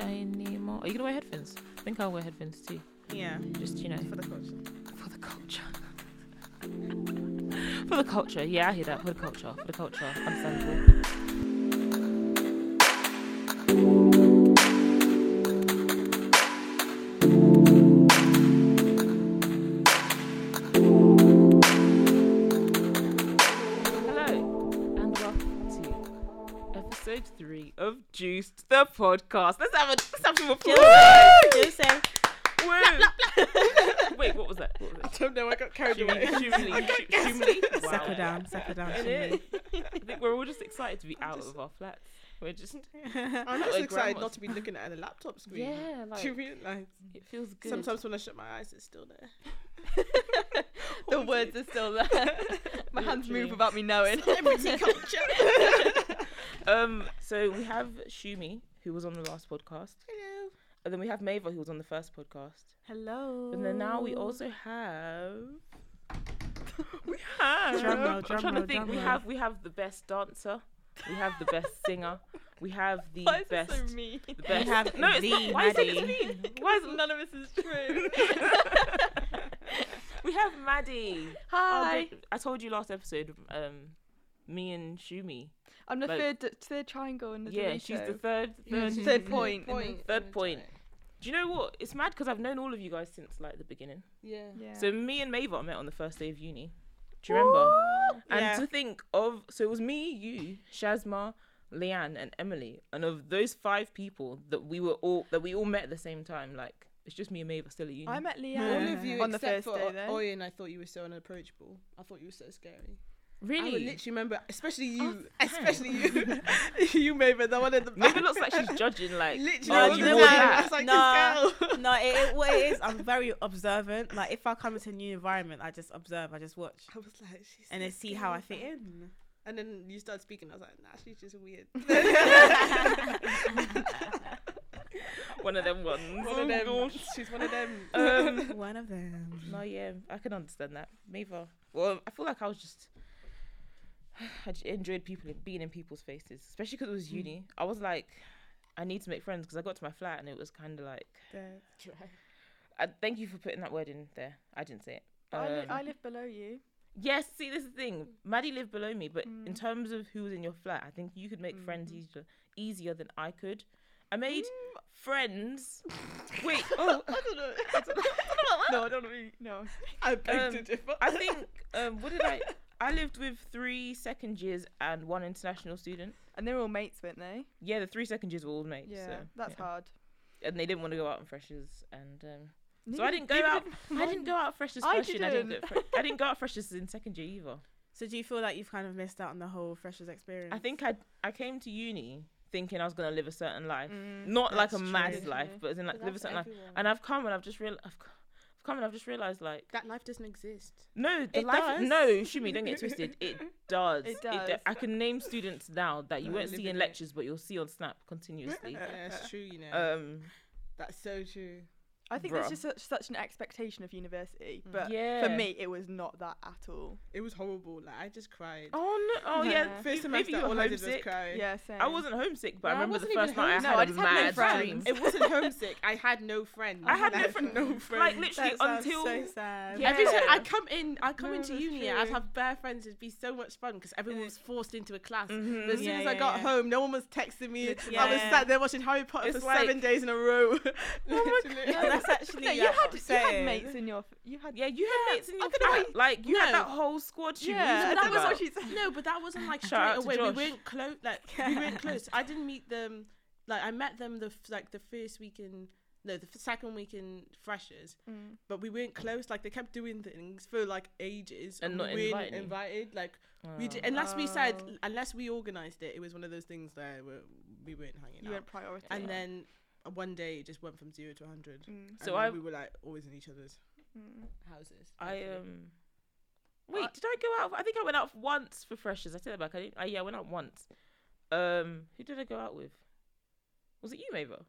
Are you gonna wear headphones? I think I'll wear headphones too. Yeah, Just you know, for the culture. for the culture. for the culture, yeah, I hear that. For the culture, for the culture, understandable. Three of Juiced, the podcast. Let's have a let's have some applause. Just! Wait, what was that? What was I don't know. I got carried away. Shumley, Shumley. Wow. Settle down, settle down. Innit? I think we're all just excited to be out of our flats. We're just, I'm just excited grandmas. not to be looking at a laptop screen. yeah, Do you like realise? it feels good. Sometimes when I shut my eyes, it's still there. the words are still there. My hands move without me knowing. Celebrity culture. Um, so we have Shumi, who was on the last podcast, Hello. and then we have Maeva, who was on the first podcast, Hello. and then now we also have. We have. Drum roll, I'm drum trying to think. We roll. have we have the best dancer. We have the best singer. We have the Why is it best. so mean? the best. have no, the not. Why is it mean? Why is None of this is true. We have Maddy. Oh, Hi. don't- I told you last episode. Um, me and Shumi. I'm the Like- third third triangle in the Yeah, Delete she's the show. third. Third. Third point. Point. Third point. Do you know what? It's mad because I've known all of you guys since like the beginning. Yeah. Yeah. So me and Maeva met on the first day of uni. Do you remember? And Yeah. to think of, so it was me, you, Shazma, Leanne, and Emily, and of those five people that we were all that we all met at the same time. Like it's just me and Maeva still at uni. I met Leanne All of you on the first for day though. Oyin, I thought you were so unapproachable. I thought you were so scary. I would really. literally remember, especially you, Oh, especially you, you, Maven, the one in the back. Maybe it looks like she's judging. Like Literally, oh, I was you there, wore I that. was like, Nah. no, it, it, what it is, I'm very observant. Like if I come into a new environment, I just observe, I just watch, I was like, she's and then see how I fit in. And then you start speaking. I was like, nah, she's just weird. one of them ones. one Oh, of them. gosh. She's one of them. Um, One of them. No, yeah, I can understand that. Maeva. Well, I feel like I was just. I enjoyed people being in people's faces, especially because it was uni. I was like, I need to make friends because I got to my flat and it was kind of like. I, thank you for putting that word in there. I didn't say it. I, li- Um, I live below you. yes, see, this is the thing. Maddy lived below me, but in Mm. terms of who was in your flat, I think you could make friends Mhm. easier, easier than I could. I made friends. Wait, oh, I don't know. no, I don't know. No. I beg Um, to differ. I think um what did I I lived with three second years and one international student. And they're all mates, weren't they? Yeah, the three second years were all mates. Yeah. so, that's yeah. hard. And they didn't want to go out on freshers and um so I didn't go out I didn't go out freshers I first year. and I didn't didn't. go fre- I didn't go out freshers in second year either. So do you feel like you've kind of missed out on the whole freshers experience? I think I I came to uni thinking I was gonna live a certain life. Mm. Not like a That's mad life, but as in like live a that's certain life. And I've come and I've just real I've, c- I've come and I've just realized like that life doesn't exist. No, the It life. does. No, Shumi, don't get twisted. It does. It do- does. I can name students now that you I won't live see in in it. lectures, but you'll see on Snap continuously. Yeah, it's true, you know. um, That's so true. I think Bruh. there's just such, such an expectation of university, but yeah. for me, it was not that at all. It was horrible. Like I just cried. Oh no! Oh yeah. Yeah. First you- maybe semester, you were all I did was homesick. cry. Yeah, same. I wasn't homesick, but No, I I remember the wasn't first even night I homesick. had No, I a just had no mad friends. dream. It wasn't homesick. I had no friends. I had no Like, friends. no friends. Like literally That sounds until so sad. Yeah. Every time I come in, I come No, into that's uni, I'd true. have bare friends. It'd be so much fun because everyone was forced into a class. Mhm. But as soon Yeah, as I yeah, got yeah. home, no one was texting me. I was yeah. sat there watching Harry Potter It's for like- seven days in a row. Literally. No, that's actually No, you like, had you had mates in your. You had. yeah, you had mates in your don't. Like you had that whole squad. Shumi. Yeah, that was what she said. no, but that wasn't like Shout straight away. We weren't close. Like we weren't close. I didn't meet them. Like I met them the like the first week in no the second week in freshers, Mm. but we weren't close. Like they kept doing things for like ages And not we weren't invited. Like we Oh. did, unless we said Oh. unless we organised it, it was one of those things that we, we weren't hanging You out. priority. And then uh, one day it just went from zero to hundred. Mm. So So I- we were like always in each other's Mm. houses. I um. Wait, I- did I go out? I think I went out once for freshers. I take that back. I didn't. I, yeah, I went out once. Um, who did I go out with? Was it you, Mabel?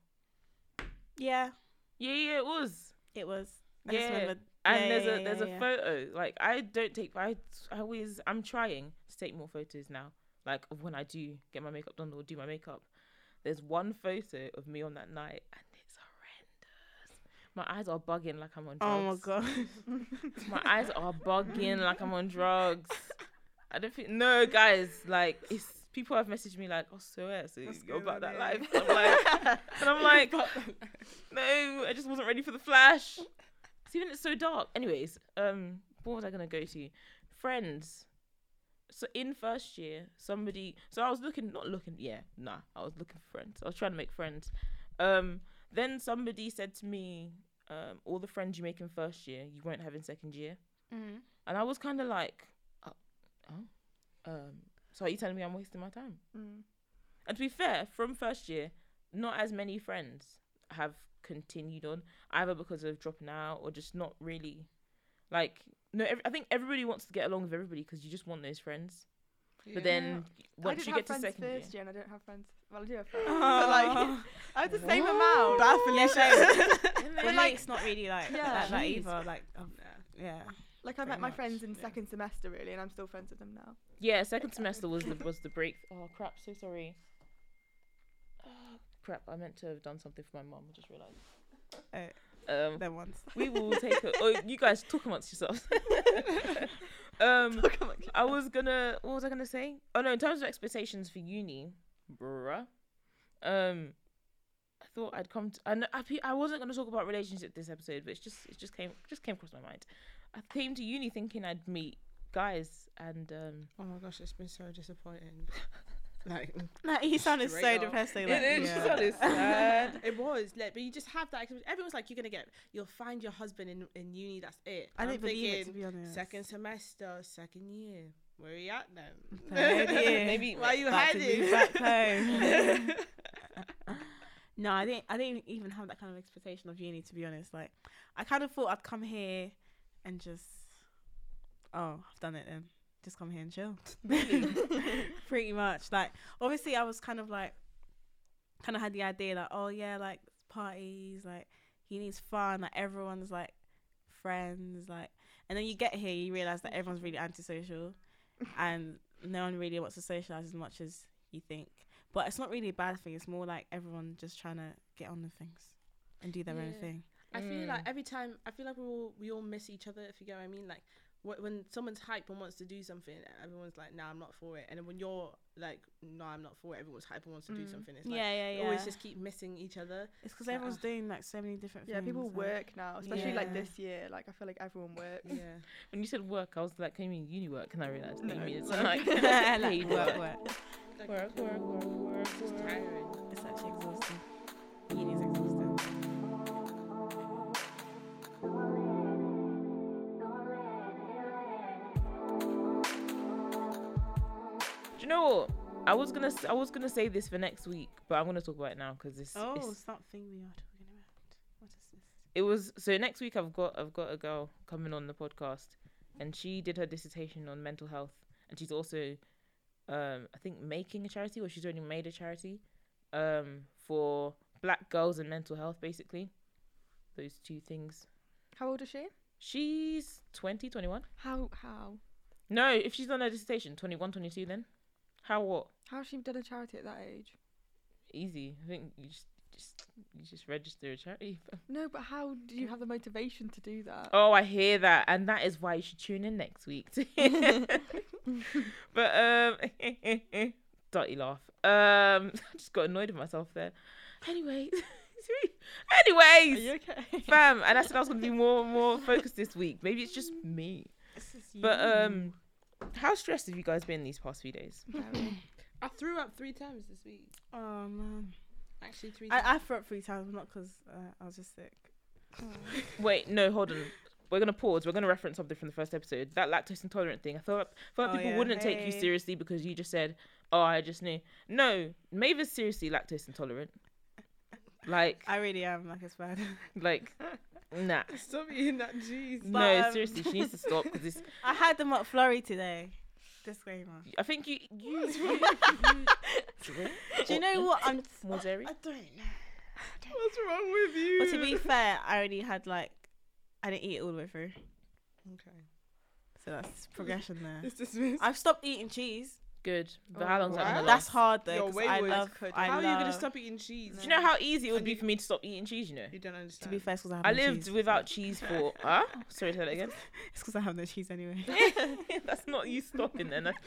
Yeah, Yeah, yeah, it was. it was. I just Yeah. And yeah, there's yeah, a there's yeah, a yeah. photo. Like I don't take. I I always. I'm trying to take more photos now. Like of when I do get my makeup done or do my makeup. There's one photo of me on that night, and it's horrendous. My eyes are bugging like I'm on drugs. Oh my god. My eyes are bugging like I'm on drugs. I don't think no guys like it's people have messaged me like oh so yeah, so What's you go about that here?" life. I'm like, and I'm like no, I just wasn't ready for the flash. It's even it's so dark. Anyways, um, what was I gonna go to? Friends. So in first year, somebody. So I was looking, not looking. Yeah, nah, I was looking for friends. I was trying to make friends. Um, then somebody said to me, um, all the friends you make in first year, you won't have in second year. Mm. And I was kind of like, oh, oh, um, so are you telling me I'm wasting my time? Mm. And to be fair, from first year, not as many friends have continued on, either because of dropping out or just not really, like, no. Ev- I think everybody wants to get along with everybody because you just want those friends. But then once you get to second year, first year, and I don't have friends. Well, I do have friends, but like I have the same amount. Bad Felicia. Yeah, but like- like, it's not really like Yeah. like that either. Like, um, yeah. Like I Pretty met my much, friends in yeah. second semester really, and I'm still friends with them now. yeah, second semester was the was the break. Oh crap! So sorry. Oh, crap! I meant to have done something for my mum. I just realised. Uh, Um, them ones. we will take a. Oh, you guys talk amongst yourselves. um, I was gonna. What was I gonna say? Oh no! In terms of expectations for uni, bruh. Um, I thought I'd come. To, I know, I, I wasn't gonna talk about relationship this episode, but it's just it just came just came across my mind. I came to uni thinking I'd meet guys, and um, Oh my gosh, it's been so disappointing. like Like, he sounded Straight so up. depressing. It Like, is, yeah. sounded sad. it was, like, but you just have that. expectation. Everyone's like, you're gonna get, you'll find your husband in in uni. That's it. I I'm didn't believe it to thinking, be honest. Second semester, second year. Where are you at now? Third year. Maybe Why are you hiding? back home. no, I didn't. I didn't even have that kind of expectation of uni. To be honest, like I kind of thought I'd come here and just, oh, I've done it then. Just come here and chill. Pretty much. Like obviously, I was kind of like, kind of had the idea that oh yeah, like parties, like he needs fun, like everyone's like friends, like, and then you get here, you realize that everyone's really antisocial, and no one really wants to socialize as much as you think. But it's not really a bad thing. It's more like everyone just trying to get on with things and do their own thing. I feel Mm. like every time I feel like we all we all miss each other. If you get what I mean, like wh- when someone's hype and wants to do something, everyone's like, "Nah, I'm not for it." And then when you're like, "No, I'm not for it," everyone's hype and wants to do Mm. something. It's like yeah, yeah, yeah. always just keep missing each other. it's because like, everyone's ugh. doing like so many different Yeah, things. Yeah, people like- work now, especially like this year. Like I feel like everyone works. Yeah, when you said work, I was like, "Can you mean uni work?" And I realized No, no, you mean it's work. like like, paid work, work. work. Work, work, work, work, it's tiring. It's actually exhausting. I was gonna s- I was gonna say this for next week, but I'm gonna talk about it now because this. Oh, it's- it's that thing we are talking about. What is this? it was so next week. I've got I've got a girl coming on the podcast, and she did her dissertation on mental health, and she's also, um, I think making a charity, or she's already made a charity, um, for black girls and mental health, basically. Those two things. How old is she? She's 20, 21. How how No, if she's done her dissertation, 21, 22 then. How what? how she done a charity at that age? Easy. I think you just just you just register a charity. No, but how do you have the motivation to do that? Oh, I hear that, and that is why you should tune in next week. but um, dirty laugh. Um, I just got annoyed with myself there. Anyway, Are anyways, you okay? fam, and I said I was gonna be more more focused this week. Maybe it's just me. This is But um, how stressed have you guys been these past few days? I threw up three times this week. oh man, Actually, three. I, I threw up three times, not because uh, I was just sick. Wait, no, hold on. We're gonna pause. We're gonna reference something from the first episode. That lactose intolerant thing. I thought, I thought Oh, people yeah. wouldn't take you seriously because you just said, "Oh, I just knew." No, Mavis seriously lactose intolerant. Like, I really am like it's bad. like, nah. Stop eating that cheese. no, um, seriously, she needs to stop because this. I had them at Flurry today. Disclaimer. I think you, you, you, you drink Do you know what? I'm. eat more dairy. I don't know. What's wrong with you? But to be fair, I already had like, I didn't eat it all the way through, okay, so that's progression there. it's dismissed. I've stopped eating cheese. Good. But Oh, how long's that gonna That's hard though. You're 'cause I love. Could- I How are you gonna stop eating cheese? Do you know how easy it would And be you- for me to stop eating cheese? You know. You don't understand. To be fair, because I have I lived cheese. without cheese for. Huh? Sorry, say that again. It's because I have no cheese anyway. that's not you stopping then. That's,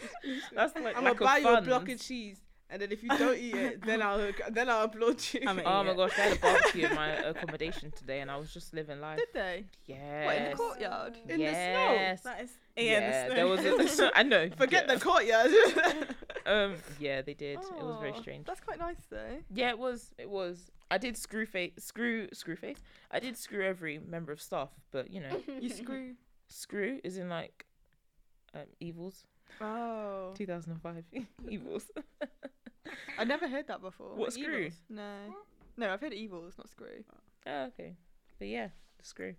that's like I'm gonna buy you a block of cheese, and then if you don't eat it, then I'll then I'll applaud you. I'm Oh my it. gosh, I had a barbecue in my accommodation today, and I was just living life. Did they? Yes. What in the courtyard? In the snow? yes. That is. Yeah, Yeah, the there was. A, I know. Forget yeah. the courtyard. Um. Yeah, they did. It was very Oh, strange. That's quite nice though. Yeah, it was. It was. I did screw face, screw, screw face. I did screw every member of staff, but you know, You screw. screw is in like um, evils. Oh. 2005 evils. I never heard that before. What screw? Evils? No. No, I've heard evils, not screw. Oh, okay. But yeah, the screw.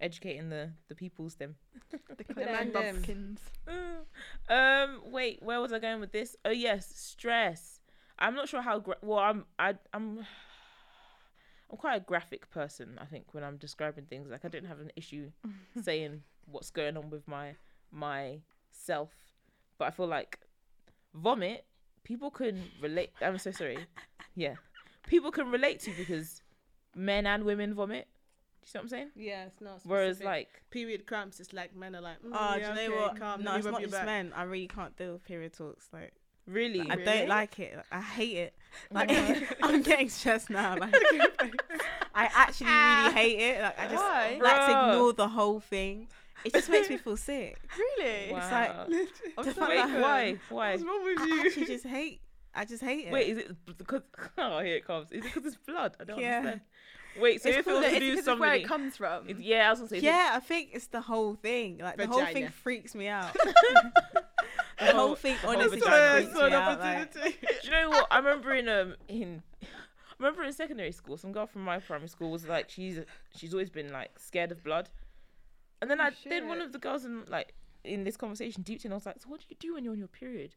Educating the the peoples them. The bumpkins. um. Wait. Where was I going with this? Oh yes, stress. I'm not sure how. Gra- well, I'm. I. I'm. I'm quite a graphic person. I think when I'm describing things, like I don't have an issue saying what's going on with my my self, but I feel like vomit. People can relate. I'm so sorry. Yeah, people can relate to because men and women vomit. Do you see what I'm saying? yeah, it's not. Whereas like period cramps, it's like men are like, mm, Oh, yeah, do you know okay, what? Calm, no, it's not your just back. men. I really can't deal with period talks. Like, really, I Really? don't like it. I hate it. Like, Oh. I'm getting stressed now. Like, I actually really hate it. Like, I just Why? like to ignore the whole thing. It just makes me feel sick. Really? wow. It's like- I'm The so fact Wait, that- open. why? Why? What's wrong with I you? actually just hate. I just hate it. Wait, is it because? Oh, here it comes. Is it because it's blood? I don't Yeah. understand. Wait, so It's if it cool was that to It's do because where it comes from. it- yeah, I was gonna say. is it- yeah, I think it's the whole thing. Like the whole thing freaks me out. the The whole thing whole honestly vagina. Freaks me out. Like. Do you know what? I remember in um in. I remember in secondary school, some girl from my primary school was like, she's she's always been like scared of blood, and then Oh, I then one of the girls in like in this conversation deep in, I was like, so what do you do when you're on your period?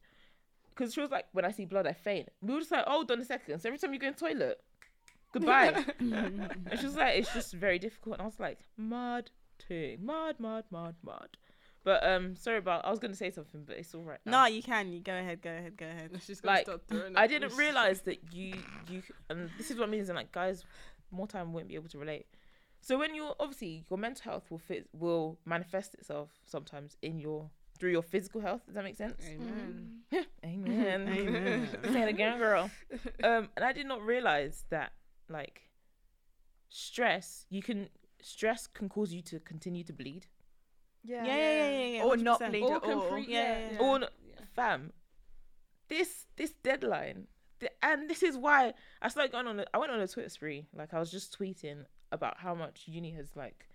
Because she was like, when I see blood, I faint. We were just like, hold on a second. So every time you go in the toilet, goodbye. and she was like, it's just very difficult. And I was like, mud, ting, mud, mud, mud, mud. But um, sorry about. I was gonna say something, but it's all right. no, you can. You go ahead. Go ahead. Go ahead. She's gonna Like, throwing I didn't realize that you you and this is what means and like guys more time won't be able to relate. So when you're obviously your mental health will fit will manifest itself sometimes in your through your physical health. Does that make sense? Amen. Amen. Amen. Say it again, girl. Um, and I did not realize that like stress you can stress can cause you to continue to bleed. Yeah, Yeah, yeah, yeah, yeah, yeah. Or not 100%. bleed Or at all. complete- Yeah, yeah, yeah, yeah. Or n- Yeah. fam, this this deadline, th- and this is why I started going on. A, I went on a Twitter spree. Like I was just tweeting about how much uni has like,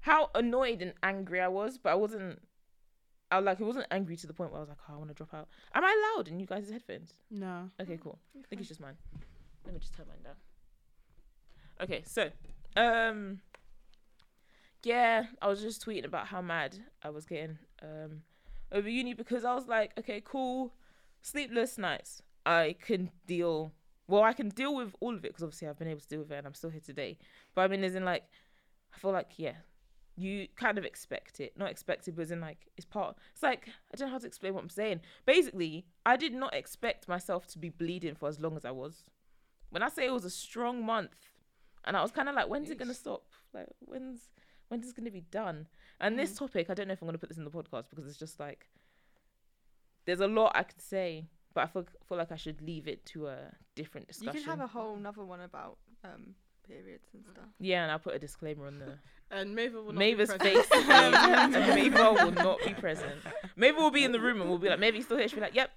how annoyed and angry I was, but I wasn't. I was like it wasn't angry to the point where I was like, oh, I want to drop out. Am I loud in you guys' headphones? No. Okay, cool. I think it's just mine. Let me just turn mine down. Okay, so, um, yeah, I was just tweeting about how mad I was getting um over uni because I was like, okay, cool, sleepless nights. I can deal. Well, I can deal with all of it because obviously I've been able to deal with it and I'm still here today. But I mean, as in like, I feel like yeah, you kind of expect it, not expect it, but as in like it's part. It's like I don't know how to explain what I'm saying. Basically, I did not expect myself to be bleeding for as long as I was. When I say it was a strong month, and I was kind of like, when's it gonna stop? Like when's when's this gonna be done? And this mm. topic, I don't know if I'm gonna put this in the podcast because it's just like there's a lot I could say, but I feel feel like I should leave it to a different discussion. You can have a whole another one about um periods and stuff. yeah, and I'll put a disclaimer on the And Maeve will not Mavis be face, present. and Mabel will not be present. Maybe we'll be in the room and we'll be like, maybe he's still here. She'll be like, yep,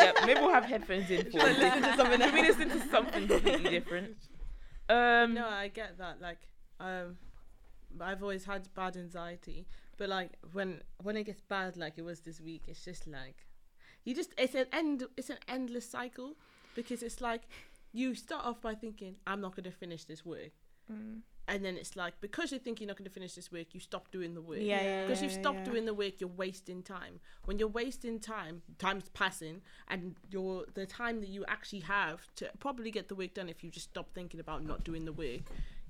yep. Maybe we'll have headphones in for Like, listen to something Should we listen to something completely different? Um, no, I get that. Like, um, I've always had bad anxiety, but like when when it gets bad, like it was this week, it's just like you just it's an end it's an endless cycle because it's like you start off by thinking I'm not going to finish this work, Mm. and then it's like because you think you're not going to finish this work, you stop doing the work. Yeah, yeah, Because yeah, you've stopped yeah. doing the work, you're wasting time. When you're wasting time, time's passing, and your the time that you actually have to probably get the work done if you just stop thinking about not doing the work,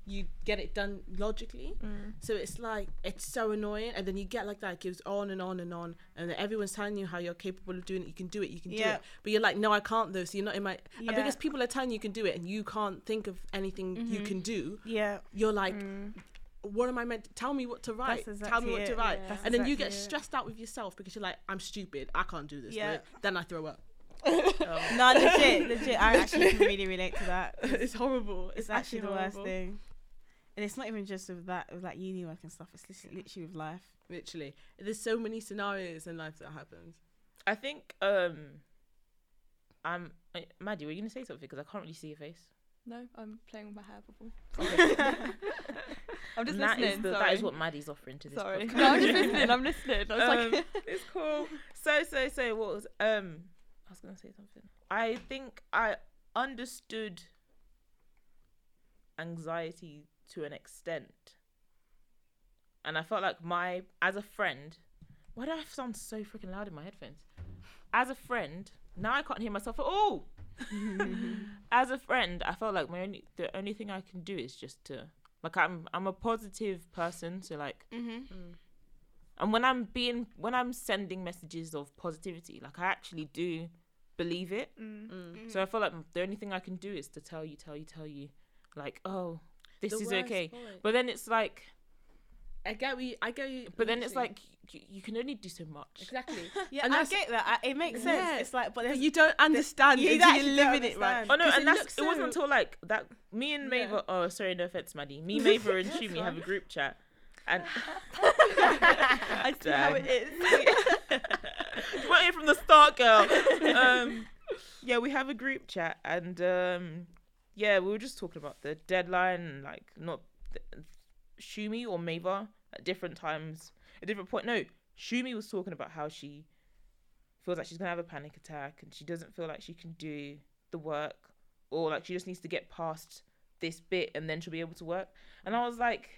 you get it done logically. Mm. So it's like it's so annoying, and then you get like that. It goes on and on and on, and then everyone's telling you how you're capable of doing it. You can do it. You can do it. But you're like, no, I can't though. So you're not in my. And because people are telling you you can do it, and you can't think of anything you Mhm. can do. Yeah. You're like, Mm. what am I meant? To, tell me what to write. That's tell me what to write. Yeah. And then you exactly get it. stressed out with yourself because you're like, I'm stupid. I can't do this. Yeah. right? Then I throw up. No, legit, legit. I actually can really relate to that. it's horrible. It's, It's actually the worst thing. And it's not even just with that, with like uni work and stuff. It's literally, literally with life. Literally, there's so many scenarios in life that happens. I think um, I'm uh, Maddy. Were you gonna say something? Because I can't really see your face. No, I'm playing with my hair bubble. I'm just And that is listening. the- sorry. that is what Maddy's offering to this. Sorry. podcast. No, I'm just listening. I'm listening. I was Um, like, it's cool. So so so what was um I was gonna say something. I think I understood anxiety to an extent. And I felt like my as a friend why do I sound so freaking loud in my headphones? As a friend, now I can't hear myself at all. as a friend, I felt like my only the only thing I can do is just to like I'm I'm a positive person, so like Mm-hmm. and when I'm being when I'm sending messages of positivity, like I actually do believe it. mm. Mm. So I feel like the only thing I can do is to tell you, tell you, tell you, like, oh, this The is okay. part- But then it's like, I get you. I get you. but then it's like you, you can only do so much. exactly. Yeah, And I get that. I, it makes sense. Yeah. It's like, but you don't understand you until you don't live in it, right? Oh no, and it that's looks it wasn't until like that. Me and Yeah. Maeva. Oh, sorry, no offense, Maddy. Me, Maeva, and Shumi have a group chat, and I see how it is. you weren't here from the start, girl. Um, yeah, we have a group chat, and um, yeah, we were just talking about the deadline, like not th- Shumi or Maeva at different times, at different point. No, Shumi was talking about how she feels like she's gonna have a panic attack, and she doesn't feel like she can do the work, or like she just needs to get past this bit, and then she'll be able to work. And I was like,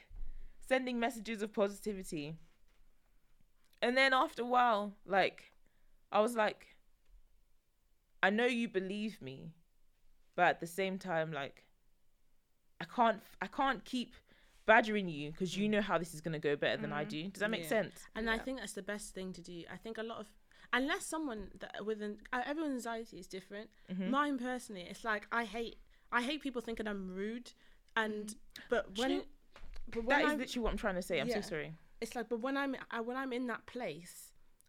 sending messages of positivity. And then after a while, like, I was like, I know you believe me, but at the same time, like, I can't, I can't keep badgering you because you know how this is gonna go better than I Mm. do. Does that make Yeah. sense? And I think that's the best thing to do. I think a lot of, unless someone that with an uh, everyone's anxiety is different. Mhm. Mine personally, it's like I hate I hate people thinking I'm rude, and but Do you when know- but when That is I'm, literally what I'm trying to say. I'm Yeah. so sorry. it's like but when I'm I, when I'm in that place.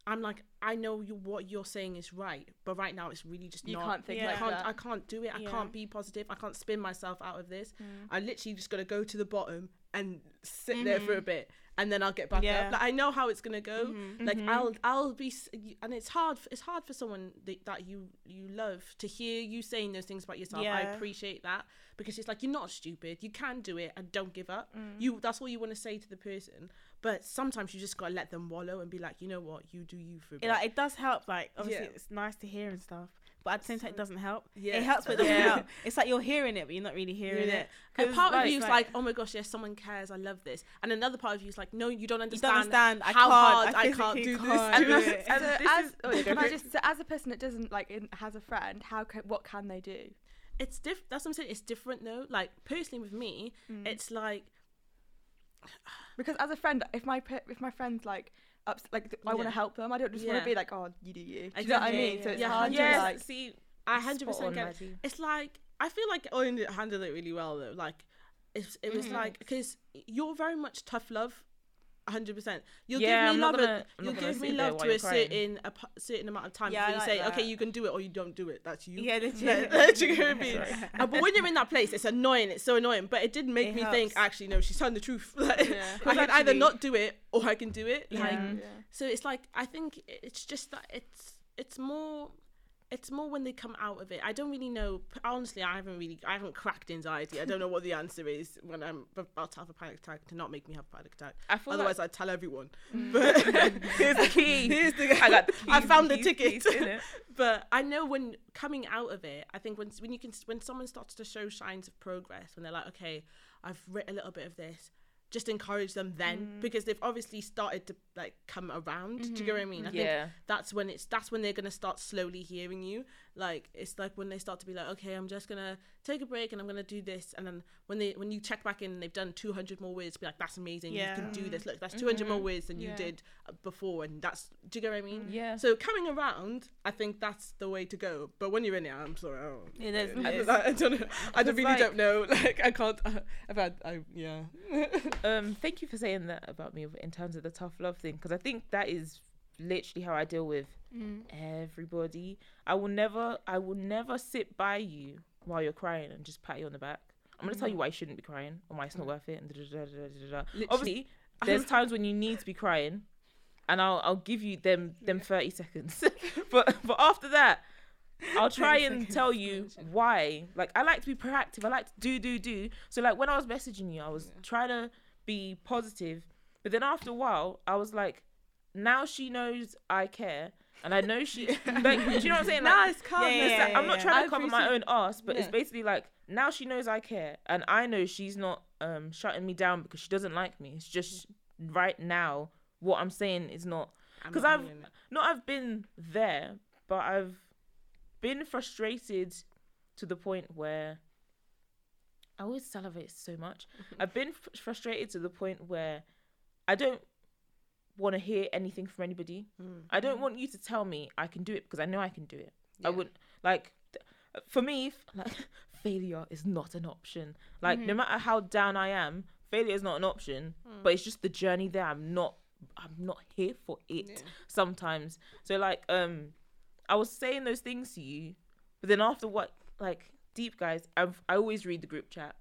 I'm like I know you what you're saying is right, but right now it's really just You not. can't think Yeah. I can't. that. I can't do it. I Yeah. can't be positive. I can't spin myself out of this. Mm. I literally just gotta go to the bottom and sit there for a Mhm. bit, and then I'll get back Yeah. up. Like I know how it's gonna go. Mhm. Like Mhm. I'll I'll be, and it's hard. It's hard for someone that, that you you love to hear you saying those things about yourself. I appreciate that because it's like you're not stupid. You can do it, and don't give up. Mm. You that's all you want to say to the person. But sometimes you just gotta let them wallow and be like, you know what, you do you for. It, like, it does help. Like obviously, Yeah. it's nice to hear and stuff, but at the same time, it doesn't help. yeah, It helps, but it doesn't help. It's like you're hearing it, but you're not really hearing Yeah. it. And part of like, you is like- like, oh my gosh, yes, someone cares. I love this. And another part of you is like, no, you don't understand. You don't understand. I how can't, hard I, I can't do this can't to do it. it. And so as, is- oh, can I just so as a person that doesn't like in, has a friend, how can what can they do? It's diff. That's what I'm saying. It's different though. Like personally with me, Mm. it's like because as a friend, if my pe- if my friends like ups, like I want Yeah. to help them, I don't just want Yeah. to be like, oh, you do you. Do you know what I Exactly, mean? So it's Yeah, hard to Yes. like. see, I hundred spot percent get. It. It's like I feel like Oyin handled it really well though. Like it's, it was Mhm. like because you're very much tough love. Hundred percent. You'll Yeah, give I'm me love. gonna- it- you'll give me love to a crying. certain a p- certain amount of time Yeah, I before you like say, that. okay, you can do it or you don't do it. That's you. Yeah, Like, legit. like, you know what I mean? Uh, but when you're in that place, it's annoying. It's so annoying. But it did make It me helps. think. Actually, no, she's telling the truth. Like, Yeah. I can either not do it or I can do it. Like. Yeah. so it's like I think it's just that it's it's more it's more when they come out of it. I don't really know. Honestly, I haven't really I haven't cracked anxiety. I don't know what the answer is when I'm about to have a panic attack to not make me have a panic attack. I feel Otherwise, like I'd tell everyone. Mm. But here's the key. here's the I got the I keys, found the keys, ticket. keys, but I know when coming out of it, I think when when you can when someone starts to show signs of progress, when they're like, okay, I've written a little bit of this, just encourage them then Mm. because they've obviously started to like come around. Do you get what I mean? I think yeah. that's when it's that's when they're gonna start slowly hearing you. Like it's like when they start to be like, okay, I'm just gonna take a break and I'm gonna do this, and then when they when you check back in, and they've done 200 more words, be like, that's amazing, Yeah. you can do this. Look, that's 200 more Mhm. words than you did uh, before, and that's do you get what I mean? Yeah. So coming around, I think that's the way to go. But when you're in it, I'm sorry. I don't, It is- I, it is. I don't know. I don't really like- don't know. Like I can't. I've had. I yeah. um thank you for saying that about me in terms of the tough love thing because i think that is literally how i deal with Mm. everybody i will never i will never sit by you while you're crying and just pat you on the back i'm gonna tell you why you shouldn't be crying and why it's not worth it and da, da, da, obviously there's times when you need to be crying and i'll i'll give you them them 30 seconds but but after that I'll try and tell you why. Like I like to be proactive. I like to do do do. So like when I was messaging you, I was Yeah. trying to be positive, but then after a while, I was like, now she knows I care, and I know she. Like, do you know what I'm saying? Like, Nice, calm. Yeah, it's yeah, like, I'm not yeah. trying I to cover my own ass, but it's basically like now she knows I care, and I know she's not um shutting me down because she doesn't like me. It's just right now what I'm saying is not I'm 'Cause not I've- not I've been there, but I've been frustrated to the point where I always salivate so much. I've been fr- frustrated to the point where I don't want to hear anything from anybody. Mm. I don't want you to tell me I can do it because I know I can do it. I wouldn't like for me like failure is not an option. Like no Mhm. matter how down I am, failure is not an option, but it's just the journey there. I'm not I'm not here for it Yeah. sometimes. So like um I was saying those things to you, but then after what like deep guys, I've I always read the group chat.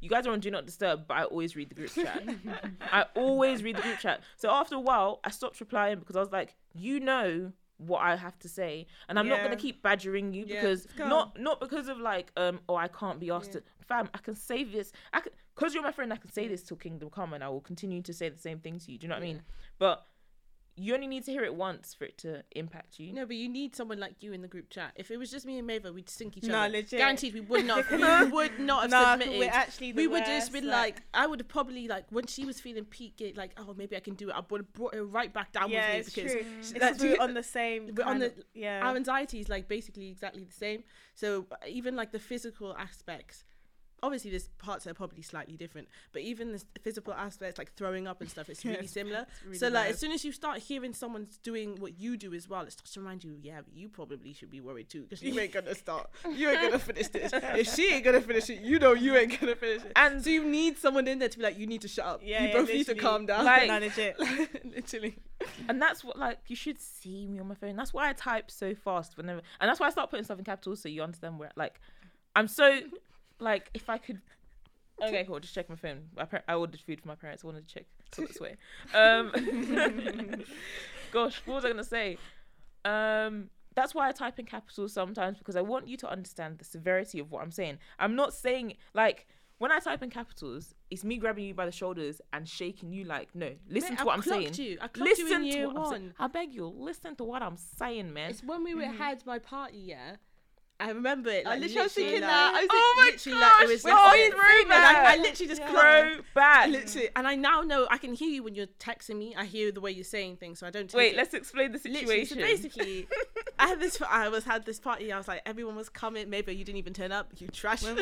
You guys are on do not disturb, but I always read the group chat. I always read the group chat. So after a while, I stopped replying because I was like, you know what I have to say, and I'm not gonna keep badgering you Yeah, because not not because of like um oh I can't be asked Yeah. to fam I can say this I can because you're my friend I can say this till kingdom come and I will continue to say the same thing to you. Do you know what I mean? But you only need to hear it once for it to impact you. No, but you need someone like you in the group chat. If it was just me and Maeva, we'd sink each other. No, other. legit. Guaranteed, we would not. we would not have Nah, submitted. we're actually the we would just worst, be like, I would have probably like when she was feeling peak, it, like, oh, maybe I can do it. I would have brought her right back down yeah, with it's me because true. she- It's like, 'cause do you- we're on the same. we're on the- of- yeah. our anxiety is like basically exactly the same. So even like the physical aspects, obviously there's parts that are probably slightly different, but even the physical aspects like throwing up and stuff, it's really Yes, similar. It's really so like as soon as you start hearing someone's doing what you do as well, it starts to remind you, yeah, you probably should be worried too because you ain't gonna start, you ain't gonna finish this. If she ain't gonna finish it, you know you ain't gonna finish it. And So you need someone in there to be like, you need to shut up. Yeah, you yeah, both need to calm down. Like- no, legit. literally. and that's what like you should see me on my phone. That's why I type so fast whenever, and that's why I start putting stuff in capitals so you understand where like I'm so like if I could. Okay, cool. Just check my phone. My par- I ordered food for my parents. I wanted to check so this way. Um, gosh, what was I gonna say? Um, that's why I type in capitals sometimes because I want you to understand the severity of what I'm saying. I'm not saying like when I type in capitals, it's me grabbing you by the shoulders and shaking you like, no, listen Mate, to what I'm saying. You. I clocked Listen you in to year what I'm saying. I beg you, listen to what I'm saying, man. It's when we were had my party, yeah. I remember it. I literally was thinking like, that. I was oh my literally, like, it was like- all and through I, I literally just Yeah. Back. Literally, and I now know I can hear you when you're texting me. I hear the way you're saying things, so I don't. Wait, it. let's explain the Literally, situation. so basically, I had this. I was had this party. I was like, everyone was coming. Maybe you didn't even turn up. You trashed When it.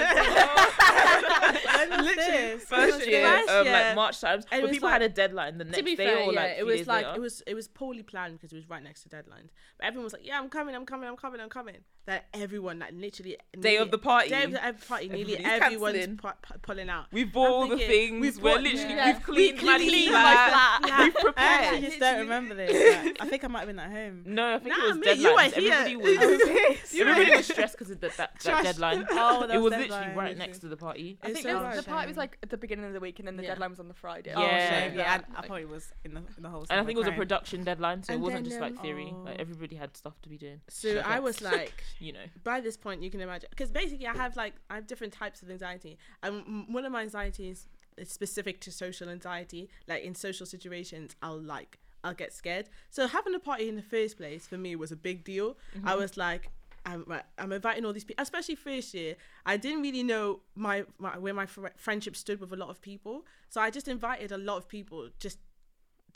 Was Literally. first year, um, like March times, And but people like- had a deadline the next to be day fair, or like a it was like later. it was it was poorly planned because it was right next to deadlines. But everyone was like, "Yeah, I'm coming, I'm coming, I'm coming, I'm coming." That everyone, like literally, day nearly- of the party. day of the ev- party, nearly everyone's cancelling. pu- pu- pulling out. We've bought I'm all the things. we've We're literally yeah. we've cleaned We my cleaned flat. my flat. We've I prepared. actually just don't remember this. like, I think I might have been at home. No, I think Nah, it was mate, you were deadlines. here. Everybody was You everybody was stressed because of the, that, that deadline. Oh, it that was deadline, literally right next to the party. I think it was, bad. the party was like at the beginning of the week, and then the Yeah. deadline was on the Friday. Oh, Yeah. Yeah, That, I, I probably was in the in the whole. And I think it was a production deadline, so it wasn't just like theory. Like oh. everybody had stuff to be doing. So I was like, You know. by this point, you can imagine because basically I have like I have different types of anxiety, and one of my anxieties is specific to social anxiety. Like in social situations, I'll like I'll get scared. So having a party in the first place for me was a big deal. I mm-hmm. was like. I'm, I'm inviting all these people, especially first year. I didn't really know my, my where my fr- friendship stood with a lot of people, so I just invited a lot of people just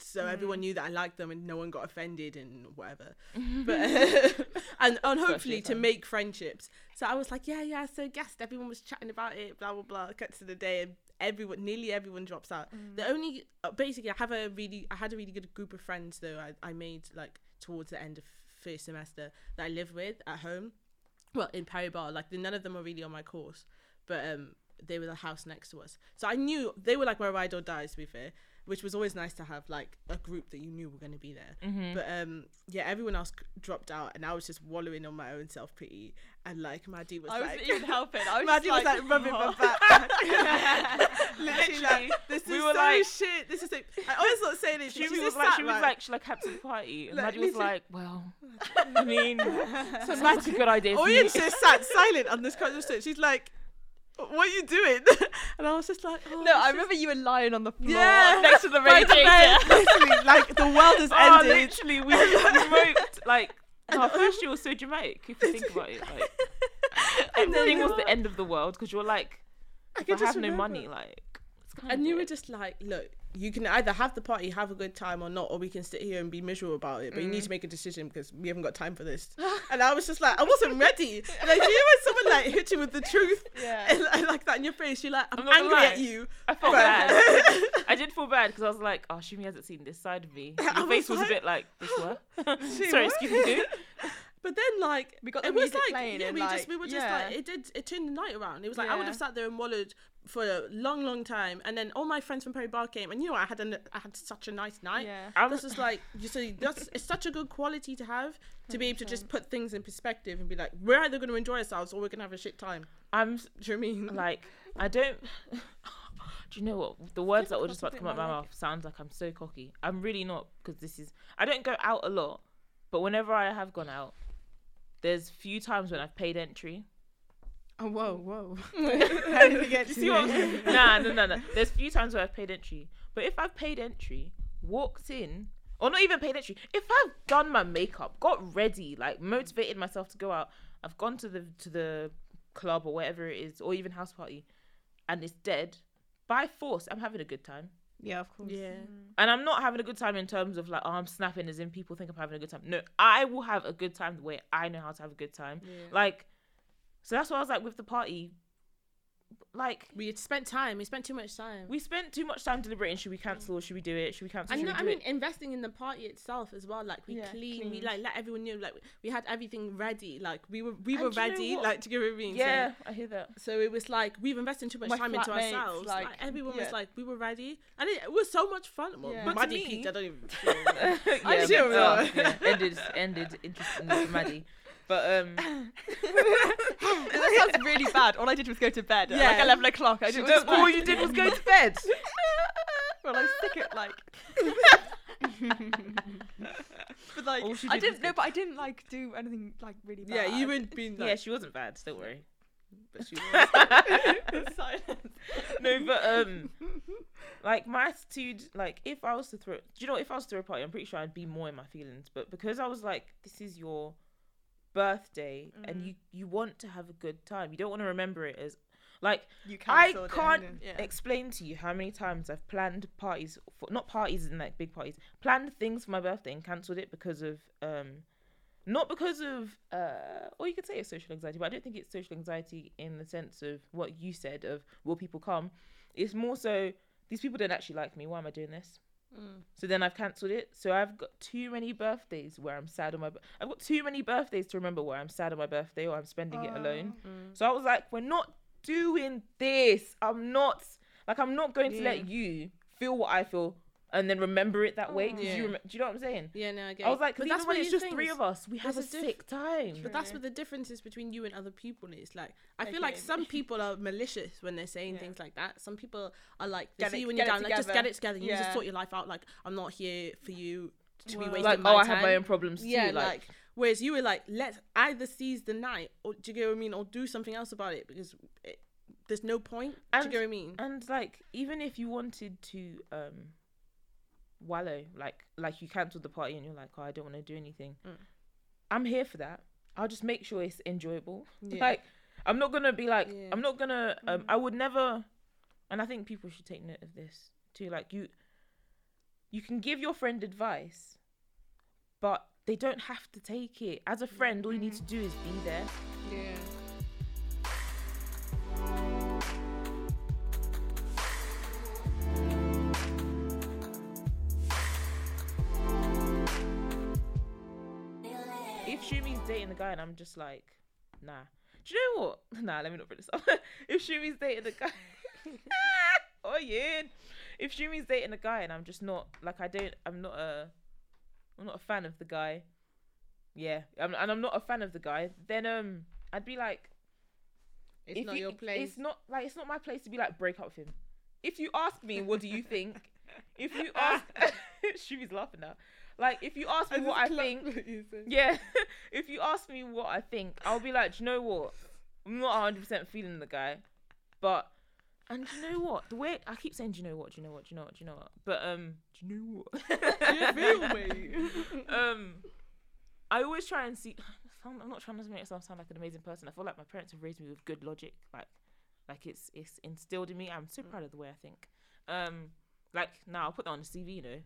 so Mm. everyone knew that I liked them and no one got offended and whatever. But and and hopefully to make friendships. So I was like, yeah, yeah. So guest, everyone was chatting about it, blah blah blah. Gets to the day, and everyone, nearly everyone drops out. The only uh, basically, I have a really, I had a really good group of friends though. I I made like towards the end of first semester that I live with at home. Well, in Paribas, like none of them were really on my course, but um, they were the house next to us. So I knew they were like my ride or dies. To be fair, which was always nice to have like a group that you knew were going to be there. Mm-hmm. But um, yeah, everyone else dropped out, and I was just wallowing on my own self pity. And like Maddy was I like, wasn't even helping. I was Maddy just was like rubbing my back. Literally, like, this we is so like- shit. This is so. I always not saying it. She She was like, she was like, should I captain the party? And Like, Maddy was like, well, I mean, sounds like a good idea. Oyin just sat silent on this conversation. She's like, "What are you doing?" And I was just like, oh, No, this I is- remember you were lying on the floor Yeah. next to the By radiator. literally, like the world has Oh, ended. literally, we smoked like. No, first year was so dramatic. If you think about it, like And then everything you was the end of the world because you were like, I if can I just have no remember. money, like, it's kind And of you were just like, look, you can either have the party, have a good time or not, or we can sit here and be miserable about it. But you Mm. need to make a decision because we haven't got time for this. and I was just like, I wasn't ready. Like, you know when someone like hit you with the truth Yeah. and, and like that in your face, you're like, I'm, I'm angry at you. I felt bad. I did feel bad because I was like, oh, Shumi hasn't seen this side of me. I Your face was was a bit like, this what? Sorry, what? excuse me? But then like We got it was music like playing yeah, and, we just we were just yeah. like it did it turned the night around. It was like I would have sat there and wallowed for a long, long time, and then all my friends from Perry Barr came, and you know I had a, I had such a nice night. Yeah. I'm, That's just like you see. That's it's such a good quality to have to be able to just put things in perspective and be like, we're either going to enjoy ourselves or we're going to have a shit time. I'm Do you know what I mean? like, I don't. Do you know what? The words that were just a about to come out my more mouth sounds like I'm so cocky. I'm really not because this is. I don't go out a lot, but whenever I have gone out, there's few times when I've paid entry. Oh, whoa, whoa. How did we get You to see what I'm saying? nah, no, no, no. There's few times where I've paid entry, but if I've paid entry, walked in, or not even paid entry, if I've done my makeup, got ready, like motivated myself to go out, I've gone to the to the club or whatever it is, or even house party, and it's dead. By force, I'm having a good time. Yeah, of course. Yeah. Mm. And I'm not having a good time in terms of like, oh, I'm snapping as in people think I'm having a good time. No, I will have a good time the way I know how to have a good time. Like, so that's why I was like with the party. Like, We had spent time. We spent too much time. we spent too much time deliberating. Should we cancel? Should we do it? Should we cancel? and Should no, we I do mean, it? investing in the party itself as well. Like we Yeah, clean, we like let everyone know. Like we had everything ready. Like we were, we And were do you know ready. Like to give a ring. Yeah, I hear that. So it was like we've invested too much My time into flatmates, ourselves. Like, like, everyone yeah. was like, we were ready, and it, it was so much fun. Well, Yeah. but But Maddy to me- peaked. I don't even. yeah, see but- what oh, we yeah, ended ended interestingly for Maddy. But um, that sounds really bad. All I did was go to bed at like Yeah. 11 o'clock. I didn't no, all you did was go to bed. well, I was sick at like. but like, All she I did was didn't. go- No, but I didn't like do anything like really bad. yeah, you would be. Like, yeah, she wasn't bad. Don't worry. but she was. Silence. no, but um, like my attitude, like if I was to throw, do you know, if I was to throw a party, I'm pretty sure I'd be more in my feelings. But because I was like, this is your birthday, and you you want to have a good time, you don't want to remember it as like You I it, can't? Yeah. explain to you how many times I've planned parties for not parties and like big parties, planned things for my birthday and cancelled it because of um not because of uh or you could say it's social anxiety, but I don't think it's social anxiety in the sense of what you said of will people come. It's more so these people don't actually like me. Why am I doing this? Mm. So then I've cancelled it. So I've got too many birthdays where I'm sad on my. I've got too many birthdays to remember where I'm sad on my birthday or I'm spending it alone. Oh. Mm. So I was like, we're not doing this. I'm not like I'm not going to let you feel what I feel and then remember it that way. 'cause Yeah. you rem- do you know what I'm saying? Yeah, no, I get. I was like, but because even when it's you just three of us, we have a There's a diff- sick time. But that's what the difference is between you and other people is. Like, I feel Okay. like some people are malicious when they're saying Yeah. things like that. Some people are like, they Get see it- you when you're get down, like, just get it together. You just sort your life out. Like, I'm not here for you to be wasting like, my oh, I have my own problems Yeah, too. like, Like, whereas you were like, let's either seize the night, or do you get what I mean, or do something else about it because it, there's no point. do you And- get what I mean? and like even if you wanted to um wallow like like you cancelled the party and you're like oh i don't want to do anything Mm. i'm here for that i'll just make sure it's enjoyable Yeah. like i'm not gonna be like Yeah. i'm not gonna um i would never and i think people should take note of this too like you you can give your friend advice, but they don't have to take it. As a friend, all you need to do is be there. Yeah. A guy and I'm just like, nah. Do you know what? Nah, let me not bring this up. if Shumi's dating a guy, oh yeah. If Shumi's dating a guy and I'm just not like I don't, I'm not a, I'm not a fan of the guy. Yeah, I'm, and I'm not a fan of the guy. Then um, I'd be like, It's if not you- your place. It's not like it's not my place to be like break up with him. If you ask me, what do you think? if you ask, Shumi's laughing now. Like if you ask me what I think, yeah, if you ask me what I think, I'll be like, do you know what? I'm not 100 percent feeling the guy, but and do you know what? The way I keep saying, do you know what? Do you know what? Do you know what? Do you know what? But um, do you know what? you feel me? um, I always try and see. I'm I'm not trying to make myself sound like an amazing person. I feel like my parents have raised me with good logic, like, like it's it's instilled in me. I'm so proud of the way I think. Um, like now I'll put that on the CV. You know,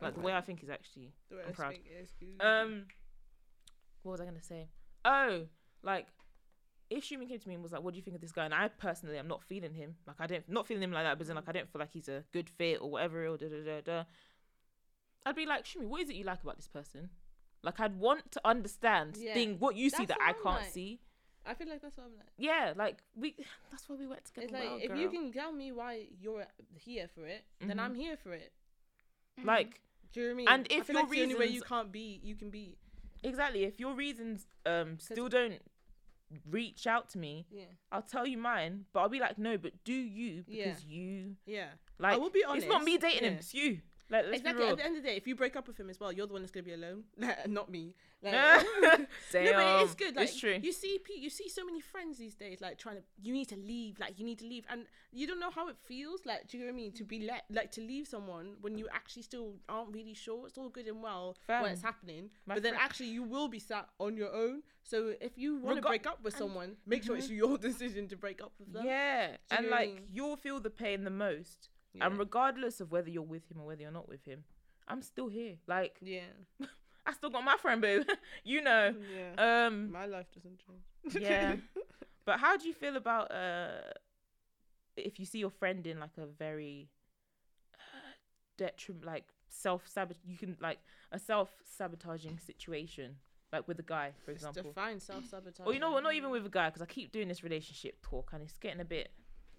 like the way I think is actually The way I'm I proud. speak is good. um, what was I gonna say? Oh, like if Shumi came to me and was like, "What do you think of this guy?" and I personally, I'm not feeling him. Like I don't, not feeling him like that, but then like I don't feel like he's a good fit or whatever. Or da da da da. I'd be like, Shumi, what is it you like about this person? Like I'd want to understand Yeah. thing what you see that I I'm can't like. see. I feel like that's what I'm like. Yeah, like we. That's why we work together. It's like well, if you can tell me why you're here for it, then Mhm. I'm here for it. Like Do you know I mean? And if your like the only way you can't be, you can be. exactly if your reasons um still don't reach out to me, Yeah, I'll tell you mine. But I'll be like, no, but do you Yeah. because you yeah. like. I will be honest. It's not me dating him. It's you. Like, let's exactly. At the end of the day, if you break up with him as well, you're the one that's gonna be alone, not me. Like, No, but it's good. Like, it's true. You see, you see so many friends these days, like trying to. You need to leave. Like you need to leave, and you don't know how it feels. Like, do you know what I mean? To be let, like to leave someone when you actually still aren't really sure. It's all good and well Fam, when it's happening, my but then actually you will be sat on your own. So if you want to break up with someone, make sure it's mhm. your decision to break up with them. yeah, and I like mean? you'll feel the pain the most, Yeah. and regardless of whether you're with him or whether you're not with him, I'm still here. Like yeah. I still got my friend boo, you know. Yeah. Um, My life doesn't change. yeah. But how do you feel about uh if you see your friend in like a very uh, detriment, like self sabot, you can like a self sabotaging situation, like with a guy, for example. define self sabotage. Or you know what? Not even with a guy, because I keep doing this relationship talk, and it's getting a bit.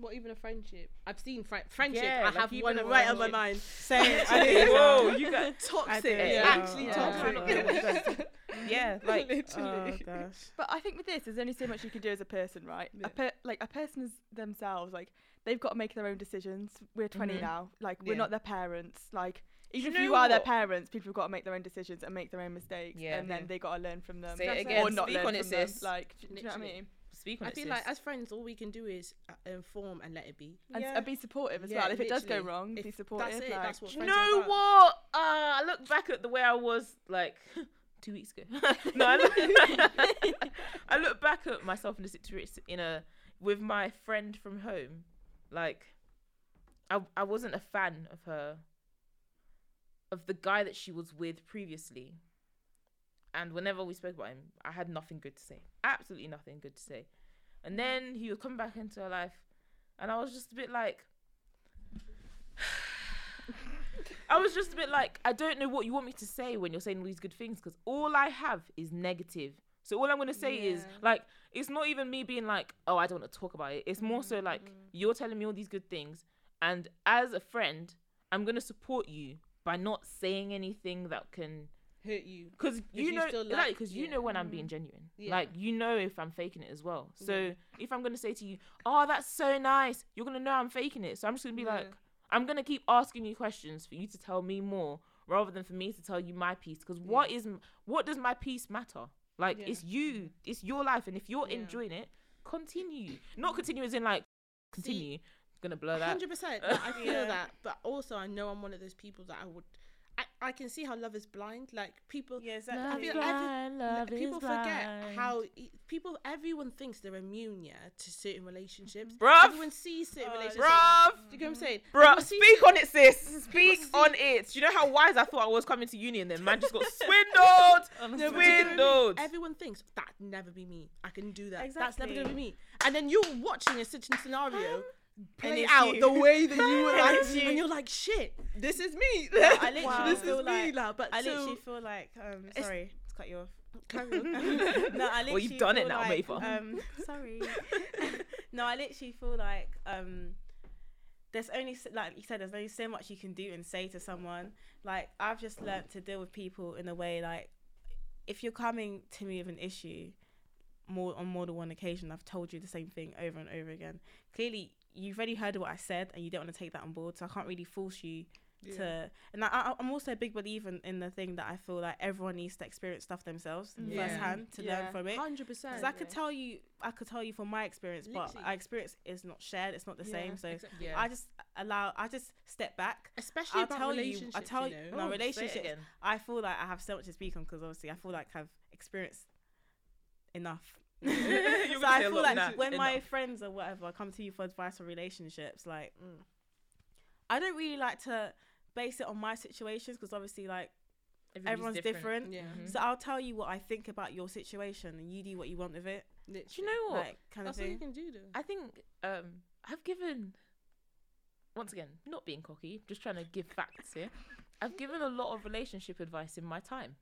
What even a friendship? I've seen fri- friendship. Yeah, I like have even one a right on my mind. Same. I did. Whoa, you got I Toxic. did. Yeah. Actually Yeah. toxic. yeah, like Oh Literally. gosh. But I think with this, there's only so much you can do as a person, right? Yeah. A per- like a person is themselves, like they've got to make their own decisions. We're 20 Mhm. now, like we're Yeah. not their parents. Like even you if you know are their parents, people have got to make their own decisions and make their own mistakes, Yeah. and then Yeah. they got to learn from them. Say it or not speak learn on it, from them. Like, do, do you know what I mean? Speak on I it. feel sis. like as friends, all we can do is uh, inform and let it be. And, Yeah. and be supportive as Yeah, well. If it does go literally. wrong, If be supportive. That's it. like- That's what Do you friends are know about. what? Uh, I look back at the way I was like two weeks ago. no, I look, I look back at myself in a situation in a with my friend from home. Like, I I wasn't a fan of her, of the guy that she was with previously. And whenever we spoke about him, I had nothing good to say. Absolutely nothing good to say. And then he would come back into her life, and I was just a bit like. I was just a bit like, I don't know what you want me to say when you're saying all these good things because all I have is negative. So all I'm gonna say is like, it's not even me being like, oh, I don't want to talk about it. It's more so mm-hmm, like mm-hmm. you're telling me all these good things, and as a friend, I'm gonna support you by not saying anything that can, Hurt you. because you you know, like- because you yeah. know when I'm being mm. genuine. Yeah. Like you know if I'm faking it as well. So Yeah. if I'm gonna say to you, oh, that's so nice, you're gonna know I'm faking it. So I'm just gonna be like. I'm gonna keep asking you questions for you to tell me more, rather than for me to tell you my piece. Because what is what does my piece matter? Like it's you, it's your life, and if you're enjoying it, continue. Not continue as in like continue. gonna blur that. Hundred percent. I feel that, but also I know I'm one of those people that I would. I, I can see how love is blind. Like people, Yeah, I exactly. feel every- people forget how e- people. Everyone thinks they're immune, yeah, to certain relationships. Bruv. Everyone sees certain Oh, relationships. Bruv. Do you get what I'm saying? Bro, Everyone speak on it, sis. Speak see- on it. Do you know how wise I thought I was coming to uni and then man just got swindled? No, but do you get what I mean? swindled. Everyone thinks that'd never be me. I can do that. That's never gonna be me. And then you're watching a certain scenario um, play it's out you. the way that you were like, It's you. and you're like, shit, this is me. I literally Wow. this feel is like me now. But I so, literally feel like um It's- sorry to cut you off. no, I literally Well, you've done it now, like, Maeva. Um, sorry. no, I literally feel like um, there's only like you said, there's only so much you can do and say to someone. Like I've just learnt to deal with people in a way like if you're coming to me with an issue more on more than one occasion, I've told you the same thing over and over again. Clearly, you've already heard what I said, and you don't want to take that on board. So I can't really force you to and I, I, I'm also a big believer in, in the thing that I feel like everyone needs to experience stuff themselves mm. Yeah. firsthand to learn from it. Hundred percent. Because I could tell you, I could tell you from my experience, but Literally. our experience is not shared. It's not the same. So Yeah. I just allow, I just step back. especially I'll about tell you- I tell you you- know? no, Oh, say relationships. I feel like I have so much to speak on because obviously I feel like I've experienced enough. You're so I feel like now. when my friends or whatever come to you for advice on relationships, like Mm. I don't really like to base it on my situations because obviously like everyone's different. Yeah. Mhm. So I'll tell you what I think about your situation and you do what you want with it. Do you know what? Like kind That's of all you can do, though. I think um, I've given, once again, not being cocky, just trying to give facts here. I've given a lot of relationship advice in my time.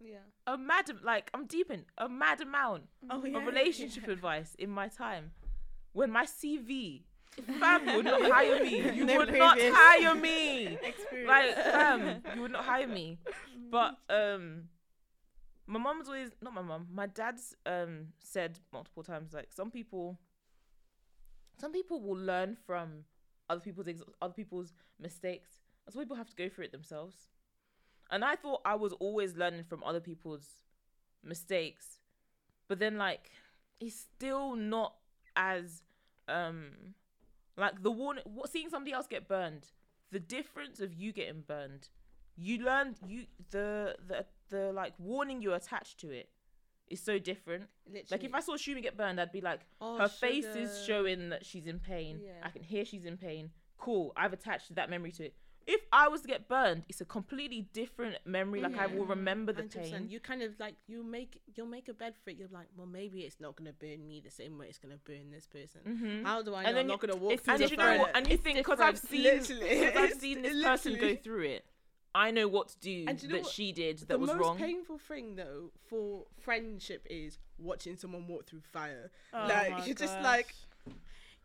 Yeah. A mad, like I'm deep in a mad amount Oh of relationship advice in my time. When my CV, fam, would not hire me. You No would not hire me. experience. Like, fam, you would not hire me. But um, my mum's always not my mom, My dad's um said multiple times like some people, some people will learn from other people's ex- other people's mistakes. And some people have to go through it themselves. And I thought I was always learning from other people's mistakes, but then like it's still not as um like the warning. What seeing somebody else get burned, the difference of you getting burned, you learned you the the the like warning you attached to it is so different. Like if I saw Shumi get burned, I'd be like, Oh, her face is showing that she's in pain. Yeah. I can hear she's in pain. Cool. I've attached that memory to it. If I was to get burned, it's a completely different memory. Like I will remember the 100%. pain. You kind of like you make you'll make a bed for it. You're like, well, maybe it's not gonna burn me the same way it's gonna burn this person. Mhm. How do I know And then I'm not gonna walk through and the you know what? And you think because I've seen, because I've seen this person go through it, I know what to do And do you know that what? she did that the was wrong. The most painful thing though for friendship is watching someone walk through fire. Oh like you're just like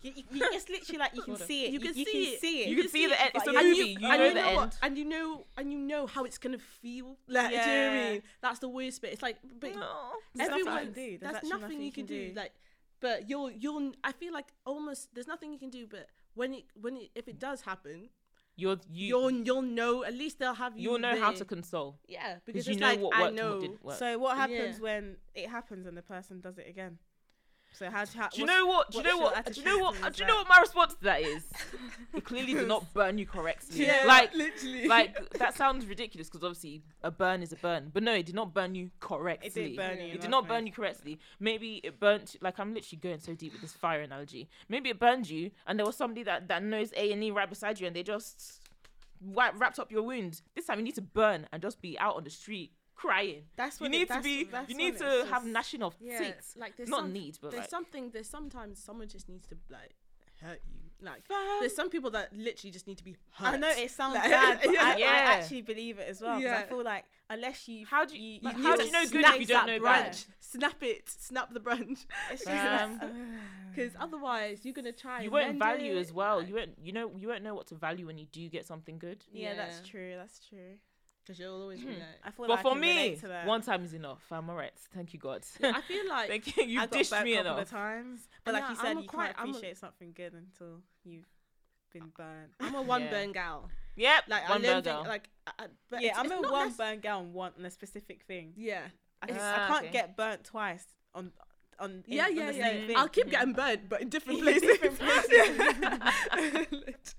You, you, you, it's literally like you can see it. You can see can it. see it. You can see the end. It's but a you- movie. You and know you the know what? end. and you know and you know how it's gonna feel. Like do you know what I mean? That's the worst bit. It's like but No. There's nothing you everyone can do. There's nothing, nothing you you can can do. do. Like but you'll you'll I feel like almost there's nothing you can do but when it when it if it does happen, You're you. you'll you'll know at least they'll have you You'll know how to console Yeah, because because you know like what I worked and know what didn't work. So what happens Yeah. when it happens and the person does it again? So how, how Do you what's- know what? Do you know what? Do you know what? Uh, do you know what my response to that is? It clearly did not burn you correctly. Yeah, like, literally. like that sounds ridiculous because obviously a burn is a burn, but no, it did not burn you correctly. It didn't burn you. It did last not burn you correctly. Maybe it burnt. Like I'm literally going so deep with this fire analogy. Maybe it burned you, and there was somebody that that knows A and E right beside you, and they just wrapped up your wound. This time you need to burn and just be out on the street crying. That's what You need it, to be. that's You need to have just- gnashing of yeah, teeth. like there's Not some, need, but there's like. something there's sometimes someone just needs to like hurt you. Like Fam. there's some people that literally just need to be hurt. I know it sounds Like, bad, but I, I Yeah. actually believe it as well. Yeah. I feel like unless you, How do you- you, like, you how need do to you know good if snap you don't know branch. bad? Snap it, snap the branch. It's just Fam. like, Because otherwise you're gonna try. you won't value it, as well. like- You won't. You know. You won't know what to value when you do get something good. yeah, that's true. That's true. Because you'll always be like. I feel But like for can me, relate to that. one time is enough. I'm alright. Thank you, God. I feel like Thank you, you've got dished burnt me a enough. of times, but And like I- you said, I'm you quite- can't I'm a- appreciate something good until you've been burnt. I'm a one Yeah. burn gal. Yep. Like one I don't burger. think like. I, I- but yeah, it's- I'm it's a not one nec- burn girl and one on a specific thing. Yeah. I, just, Ah, I can't okay. get burnt twice on on in- Yeah, on yeah, the yeah. same thing. I'll keep getting burnt, but in different places. different places. Lit-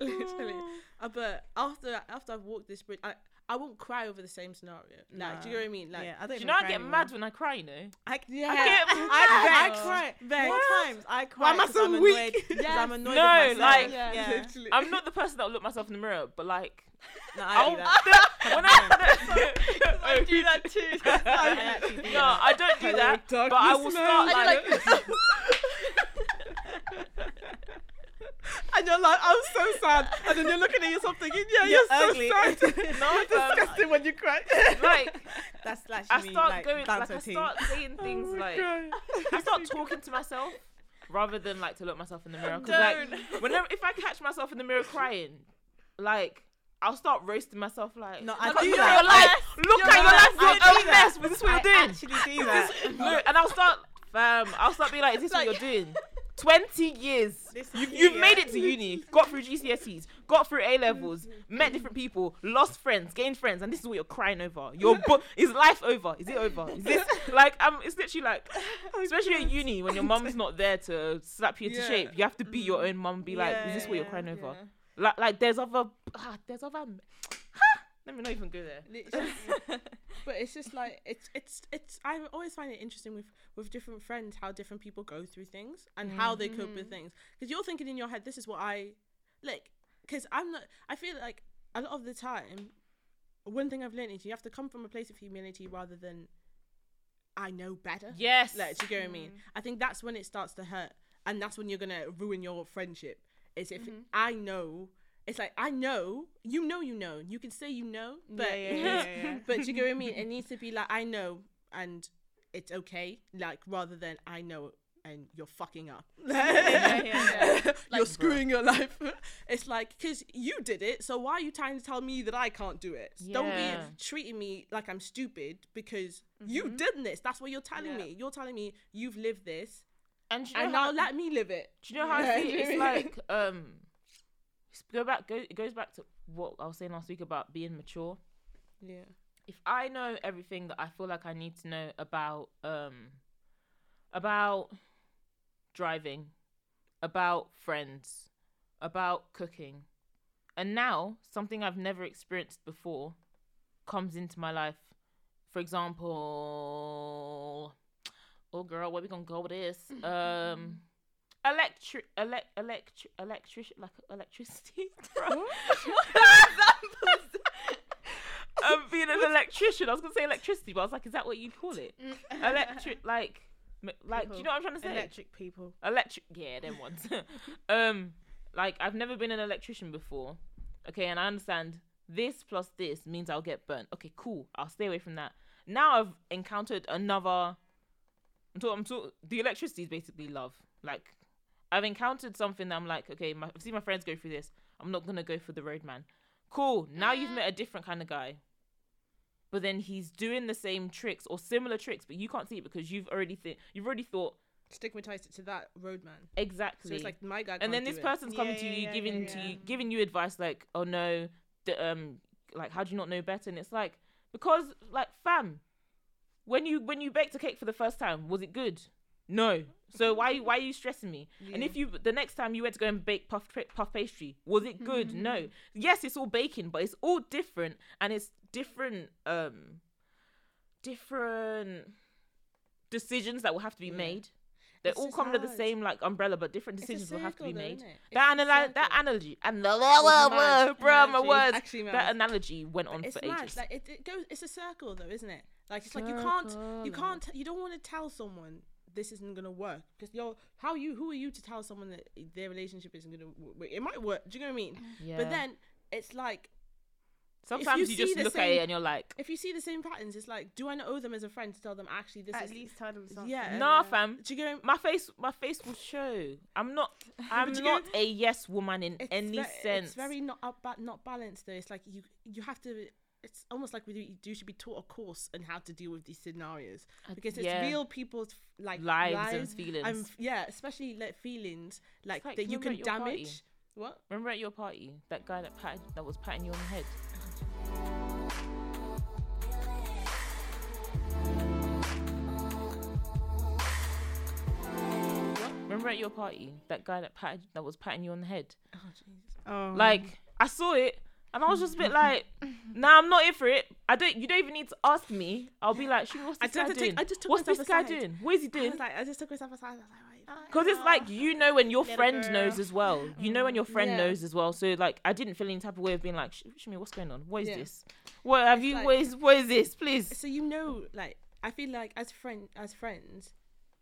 Literally. Uh, but after after I've walked this bridge, I I won't cry over the same scenario. Like, do you know what I mean? Like, yeah, I don't Do you know I get anymore. mad when I cry? You know. I, yeah, I get I, I, mad. cry. There times I cry. Why am I 'cause so I'm weak? annoyed, 'cause Yes. I'm annoyed No, with myself. like- Yeah. yeah. I'm not the person that will look myself in the mirror, but like No, I I'll, do that. when I, I do that too. I do no. I don't do that. But I will start man. like, and you're like, I'm so sad. And then you're looking at yourself thinking, yeah, You're you're, so sad. no, you're um, disgusting when you cry. like That's I actually start like, going, like to I a T. start saying things like I start talking to myself rather than like to look myself in the mirror. Because like whenever if I catch myself in the mirror crying, like I'll start roasting myself. Like No, I look do at that. your life. Look at your life. You're do a that. mess. Was this what I you're doing? actually do that. Look, and I'll start, fam. I'll start being like, "Is this what you're doing?" Twenty years. You've, you've yeah. made it to uni, got through GCSEs, got through A levels, met different people, lost friends, gained friends, and this is what you're crying over. Your book is life over? Is it over? Is this like um? It's literally like, especially at uni when your mum's not there to slap you into Yeah. shape. You have to be your own mum. and Be like, is this what you're crying over? Like, like there's other, ah, there's other. Let me not even go there. But it's just like it's it's it's I always find it interesting with with different friends how different people go through things and how they cope with mm-hmm. things. Because you're thinking in your head this is what I like. Because I'm not I feel like a lot of the time one thing I've learned is you have to come from a place of humility rather than I know better. Yes. like do you get what I mean? Mm. I think that's when it starts to hurt and that's when you're gonna ruin your friendship is if mm-hmm. I know it's like I know you know you know you can say you know but yeah, yeah, yeah, but you get what I mean? It needs to be like I know and it's okay, like rather than I know and you're fucking up. yeah, yeah. you're Like, screwing your life. It's like because you did it, so why are you trying to tell me that I can't do it? Don't be treating me like I'm stupid because you did this. That's what you're telling me. You're telling me you've lived this, and you know and how- now let me live it. Do you know how I feel? It's like um, go back. Go it goes back to what I was saying last week about being mature. Yeah. If I know everything that I feel like I need to know about um, about driving, about friends, about cooking, and now something I've never experienced before comes into my life. For example, oh girl, where we gonna go with this? Um, electric, elect, electric, electric, like electricity. um, being an electrician, I was gonna say electricity, but I was like, is that what you call it? Electric, like, like, do you know what I'm trying to say? Electric people. electric yeah them ones. Um like i've never been an electrician before okay and i understand this plus this means i'll get burnt. Okay cool. I'll stay away from that. Now i've encountered another i'm talking, I'm talking the electricity is basically love. Like i've encountered something that i'm like okay my, i've seen my friends go through this. I'm not gonna go for the roadman. Cool. Now you've met a different kind of guy. But then he's doing the same tricks or similar tricks but you can't see it because you've already think you've already thought Stigmatized it to that roadman. exactly. So it's like my guy. and can't then do this it. person's coming Yeah, to you yeah, giving yeah, to you giving you advice like oh no the, um like how do you not know better? And it's like because like fam when you when you baked a cake for the first time was it good no so why why are you stressing me and if you the next time you went to go and bake puff puff pastry was it good no yes it's all baking but it's all different and it's different um different decisions that will have to be Yeah. made they It's all come under the same like umbrella but different decisions will have to be though, made that a analogy, that analogy, and the bro, my words. actually. That analogy went on for mad. ages. Like it, it goes. It's a circle, though, isn't it? Like it's like you can't, you can't, you don't want to tell someone this isn't gonna work because you're how you who are you to tell someone that their relationship isn't gonna work? It might work. Do you know what I mean? yeah. But then it's like sometimes you you, see just the look at it and you're like, if you see the same patterns, it's like, do I not owe them as a friend to tell them actually this is At is least tell them something. Yeah. nah, fam. Do you get? My face, my face will show. I'm not. I'm you not a yes woman in any ve- sense. It's very not up, ba- not balanced though. It's like you you have to. It's almost like we do, you should be taught a course on how to deal with these scenarios because it's yeah. real people's like lives, lives, and feelings. and yeah, especially like feelings like, like, that you can at your party? damage. What? Remember at your party that guy that patted, that was patting you on the head. Remember at your party that guy that patted, that was patting you on the head. Oh Jesus! Oh. Like I saw it and I was just a bit mm-hmm. like, nah, I'm not here for it. I don't. You don't even need to ask me. I'll be like, "Shumi, what's I this guy tried to doing? take- I just took what's this guy aside. doing? What is he I doing? was like, I just took myself aside. I was like. Because it's like you know when your Little friend girl. knows as well. You know when your mm-hmm. friend Yeah. knows as well. So like, I didn't feel any type of way of being like, "Sh- Shumi, what's going on? What is Yeah. this? What have It's you? like- what is? What is this? Please. so you know like i feel like as friend as friends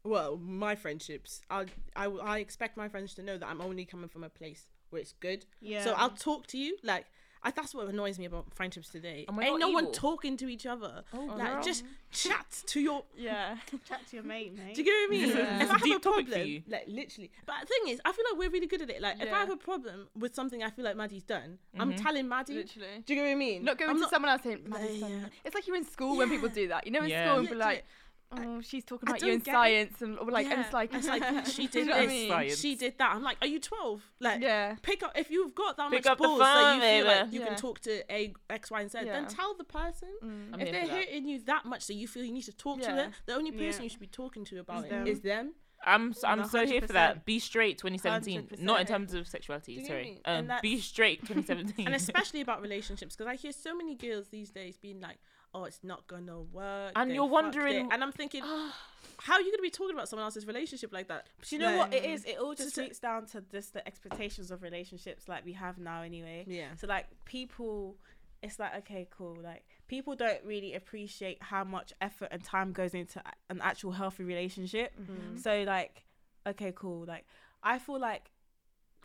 well my friendships I, I i expect my friends to know that i'm only coming from a place where it's good Yeah. so i'll talk to you like I, that's what annoys me about friendships today. And we're Ain't not no one talking to each other. Oh, like girl. just chat to your. Yeah. chat to your mate, mate. Do you get what I mean? Yeah. If I have a deep topic problem, like literally. But the thing is, I feel like we're really good at it. Like if I have a problem with something I feel like Maddy's done, Mhm. I'm telling Maddy. Literally. Do you get what I mean? Not going I'm to someone else saying, Yeah, "Maddy's done yeah. It's like you're in school when people do that. You know, in Yeah. school and be like, oh, she's talking about you in don't it. science and or like, and it's like, it's like she You did know what I this, mean? Science. she did that. I'm like, are you 12? Like, yeah. pick up if you've got that Pick much up the balls that phone, you feel like you Yeah. can talk to a X, Y, and Z. Then tell the person. Mm. If they're for hurting you that much that you feel you need to talk to them, the only person Yeah. you should be talking to about Is it them. is them. I'm s- I'm No, so here for that. Be straight 2017. Not in terms of sexuality. Sorry. Um, be straight 2017. and especially about relationships because I hear so many girls these days being like, "Oh, it's not gonna work," And you're wondering- and I'm thinking, how are you gonna be talking about someone else's relationship like that? Do you know what it is? It all just a- roots down to just the expectations of relationships like we have now anyway. Yeah. So like people it's like okay, cool. Like people don't really appreciate how much effort and time goes into an actual healthy relationship. Mm-hmm. So like okay, cool. Like I feel like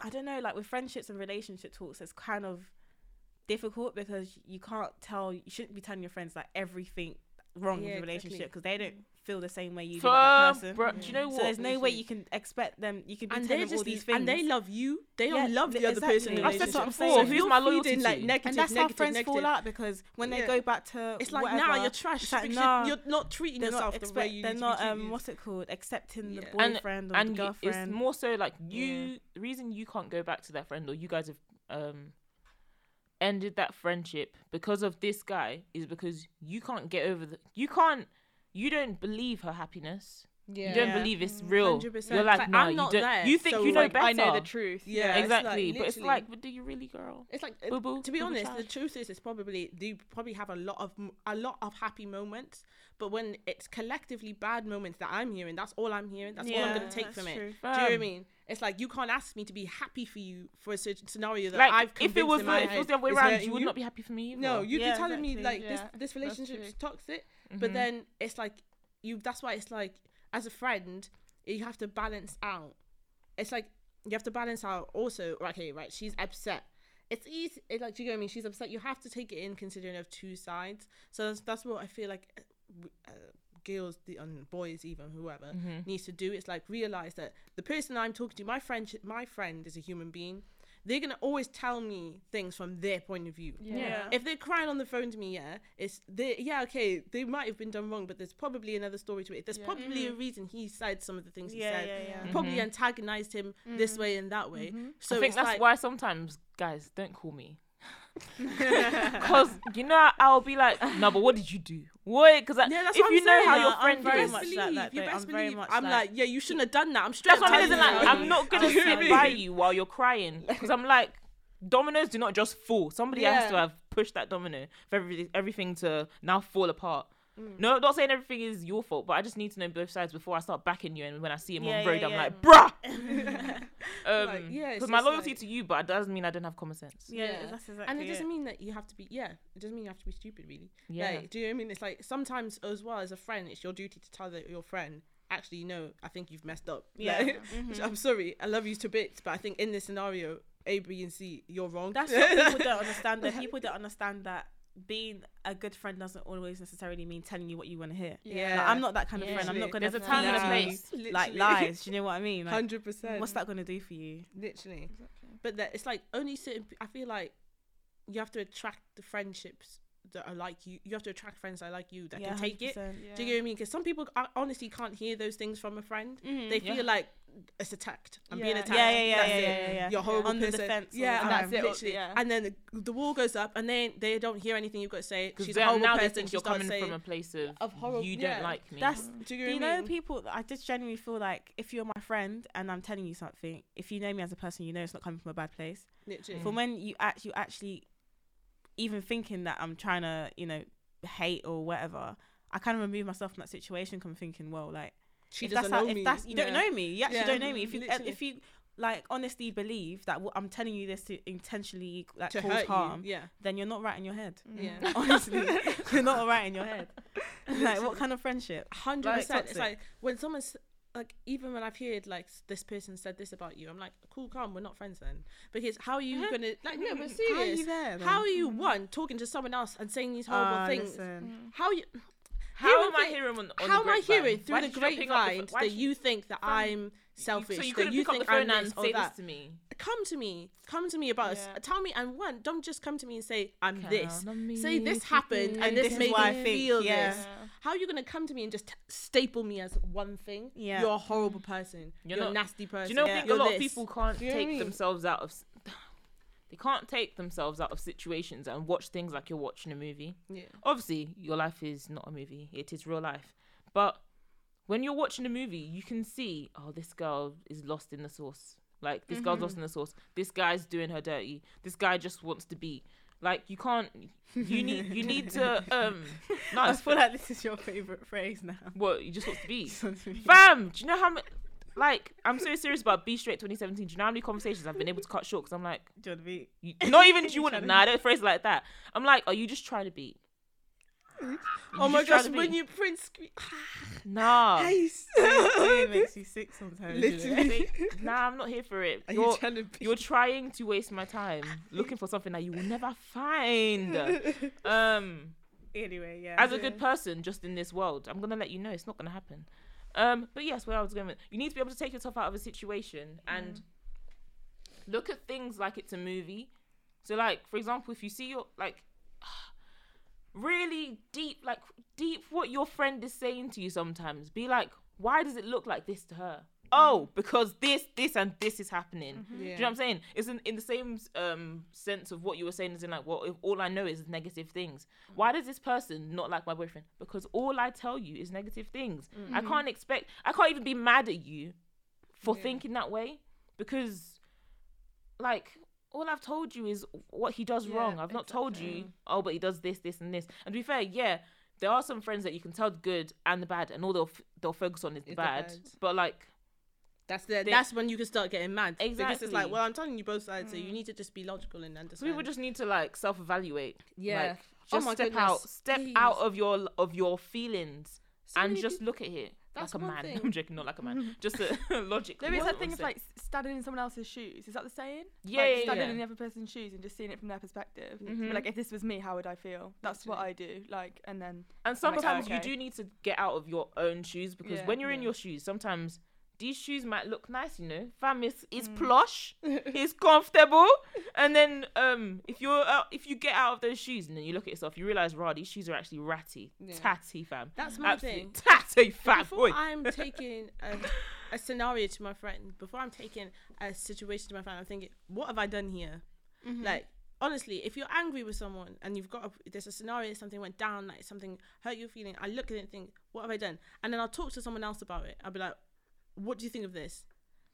I don't know, like with friendships and relationship talks, it's kind of difficult because you can't tell you shouldn't be telling your friends like everything wrong Yeah, with the relationship exactly. because they don't feel the same way you do about that person. bro, do you know So what? there's no way you can expect them. You can be and telling they them all just these things, and they love you. They Yeah, don't love the th- other person. in the exactly. I've said relationship. that before. So if Who's you're my loyalty feeding, like And negative, and that's how negative, friends negative. fall out because when they go back to It's like whatever, nah, you're trash. it's like, nah, you're not treating they're yourself not the way you they're need not to be um treated. what's it called accepting the Yeah. And- boyfriend or and the you, it's more so like you. The reason you can't go back to that friend or you guys have um ended that friendship because of this guy is because you can't get over the. You can't. You don't believe her happiness. Yeah. You don't Yeah. believe it's real. 100%. You're like, Like, nah, I'm you not don't. there, you think so, you know like, better. I know the truth. Yeah, it's exactly. like, but it's like, but do you really, girl? It's like Boo-boo, to be boo-boo honest, child. the truth is, it's probably they probably have a lot of a lot of happy moments, but when it's collectively bad moments that I'm hearing, that's all I'm hearing. That's all I'm gonna take that's from it. true. Do you know what I mean? It's like you can't ask me to be happy for you for a certain scenario that Like, I've if it was in the, my if it was the other way around, you would not be happy for me either. No, you'd Yeah, be telling me like this Yeah, this that's relationship's toxic, but Mhm. then it's like you. That's why it's like as a friend, you have to balance out. It's like you have to balance out. Also, okay, right? She's upset. It's easy. It, like, do you get what I mean? She's upset. You have to take it in considering of two sides. So that's that's what I feel like. Uh, Uh, girls the and boys even whoever Mhm. needs to do it's like realize that the person i'm talking to my friend my friend is a human being they're gonna always tell me things from their point of view Yeah. if they're crying on the phone to me, yeah, it's they yeah, okay, they might have been done wrong, but there's probably another story to it. There's Yeah. probably a reason he said some of the things he said. yeah, yeah. You Probably antagonized him this way and that way. So I think that's like, why sometimes guys don't call me. Because you know I'll be like, no, but what did you do? What? Because yeah, if what you I'm know saying. how No, your I'm friend very is, much like believe, that, you best I'm very believe. much I'm like- like, yeah, you shouldn't have done that. I'm straight. that's what I mean. telling Like. I'm not gonna Do you know what I sit by you while you're crying because I'm like, dominoes do not just fall. Somebody has to have pushed that domino for every, everything to now fall apart. Mm. No, not saying everything is your fault, but I just need to know both sides before I start backing you. And when I see him Yeah, on road, yeah, I'm yeah. like, bruh. um, Like, yeah, it's because my loyalty like- to you, but it doesn't mean I don't have common sense. yeah, Yeah. that's exactly and it it. doesn't mean that you have to be yeah it doesn't mean you have to be stupid really Yeah. like, do you know what i mean it's like sometimes as well as a friend it's your duty to tell the, your friend actually no i think you've messed up Yeah. Like, Mhm. i'm sorry i love you to bits but i think in this scenario a b and c you're wrong That's what people don't understand. That people don't understand that being a good friend doesn't always necessarily mean telling you what you want to hear. Yeah. Like, I'm not that kind of Yeah. friend. I'm not gonna There's a time and a feed you, place. like lies. Do you know what I mean? Like, 100% what's that gonna do for you? literally Exactly. but that it's like only certain i feel like you have to attract the friendships that are like you you have to attract friends that are like you that Yeah, can take it 100%. do you know what I mean? Because some people honestly can't hear those things from a friend. Mhm. They Yeah. feel like it's attacked. I'm being attacked. Yeah, yeah, yeah, That's yeah, it. yeah, yeah. You're a horrible On the defense yeah, and that's it. Literally, yeah. And then the, the wall goes up, and then they don't hear anything you've got to say. Because She's a horrible now they person. think you're coming saying, from a place of, of horrible- you don't like me. That's Do you, Do you know know mean? people? I just genuinely feel like if you're my friend and I'm telling you something, if you know me as a person, you know it's not coming from a bad place. Literally. From when you act, you actually even thinking that I'm trying to, you know, hate or whatever. I kind of remove myself from that situation. Come thinking, well, like She if doesn't that's how, know if me. that's you don't know me, you actually Yeah, don't know me. If you literally. if you like honestly believe that what I'm telling you this to intentionally like to cause hurt harm, you. Yeah. then you're not right in your head. Yeah. Honestly, you're not right in your head. like what kind of friendship? Hundred Like, percent. It's like when someone's like, even when I've heard like this person said this about you, I'm like, cool, calm. We're not friends then, because how are you uh-huh. gonna like? No, but How are you serious. there? How are you mm. one talking to someone else and saying these ah, horrible Ah, things? listen. Mm. How you? How am I hearing on, on how the am I hearing through the did you not pick up the grapevine that did you think that Fam, I'm selfish? So you that you pick up think the phone I'm and this or say that? this to me. Come to me. Come to me about us. Yeah. Tell me. And one, don't just come to me and say I'm this. Count on me Say this happened and this this is made why I me think, feel yeah. this. How are you gonna come to me and just staple me as one thing? Yeah. You're a horrible person. You're You're, not- a nasty person. Do you know? I Yeah. think a You're lot this. of people can't Do you know what I take themselves out of. They can't take themselves out of situations and watch things like you're watching a movie. Yeah. Obviously, your life is not a movie; it is real life. But when you're watching a movie, you can see, oh, this girl is lost in the sauce. Like this girl's lost in the sauce. This guy's doing her dirty. This guy just wants to be. Like you can't. You need. You need to. Um. No, I feel like this is your favorite phrase now. what you just want to be. Fam, Fam, do you know how much? Like, I'm so serious about Be Straight 2017. Do you know how many conversations I've been able to cut short? Because I'm like, do you want to be? you, not even do you want to. Nah, I don't phrase it like that. I'm like, are you just trying to be? Oh my gosh, when you print screen. Nah. it makes you sick sometimes. Literally. nah, I'm not here for it. Are You're, you trying to be? you're trying to waste my time looking for something that you will never find. Um, Anyway, yeah. as a good person, just in this world, I'm gonna let you know it's not gonna happen. Um, but yes, where I was going, with, you need to be able to take yourself out of a situation and look at things like it's a movie. So, like for example, if you see your like really deep, like deep, what your friend is saying to you, sometimes be like, why does it look like this to her? Oh, because this, this, and this is happening. Mm-hmm. Do you know what I'm saying? It's in, in the same um sense of what you were saying, as in like, well, if all I know is negative things. Mm. Why does this person not like my boyfriend? Because all I tell you is negative things. I mm-hmm. can't expect. I can't even be mad at you for Yeah. thinking that way because, like, all I've told you is what he does Yeah, wrong. I've not told you, oh, but he does this, this, and this. And to be fair, yeah, there are some friends that you can tell the good and the bad, and all they'll f- they'll focus on is the Is the bad. bad. But like, That's the. They- that's when you can start getting mad. Exactly. Because it's like, well, I'm telling you both sides, so you need to just be logical and so understand. people just need to like self-evaluate. Yeah. Like, Oh just my step goodness, out, step please. out of your of your feelings So and just peop- look at it That's like a man. thing. I'm joking, not like a man. Just a logically. There is what that thing wanna of like standing in someone else's shoes. Is that the saying? Yeah, like, yeah, standing yeah. in the other person's shoes and just seeing it from their perspective. Mhm. Like if this was me, how would I feel? That's what I do. Like and then And like, sometimes okay. you do need to get out of your own shoes because Yeah. when you're in your shoes, sometimes these shoes might look nice, you know. Fam, it's, it's Mm. plush, it's comfortable, and then um, if you're out, if you get out of those shoes and then you look at yourself, you realize, raw, these shoes are actually ratty, Yeah. tatty, fam. That's my Absolutely thing. tatty, fam. before Oi. I'm taking a, a scenario to my friend, before I'm taking a situation to my friend, I'm thinking, what have I done here? Like, honestly, if you're angry with someone and you've got a, there's a scenario, something went down, like something hurt your feeling, I look at it and think, what have I done? And then I'll talk to someone else about it. I'll be like, what do you think of this?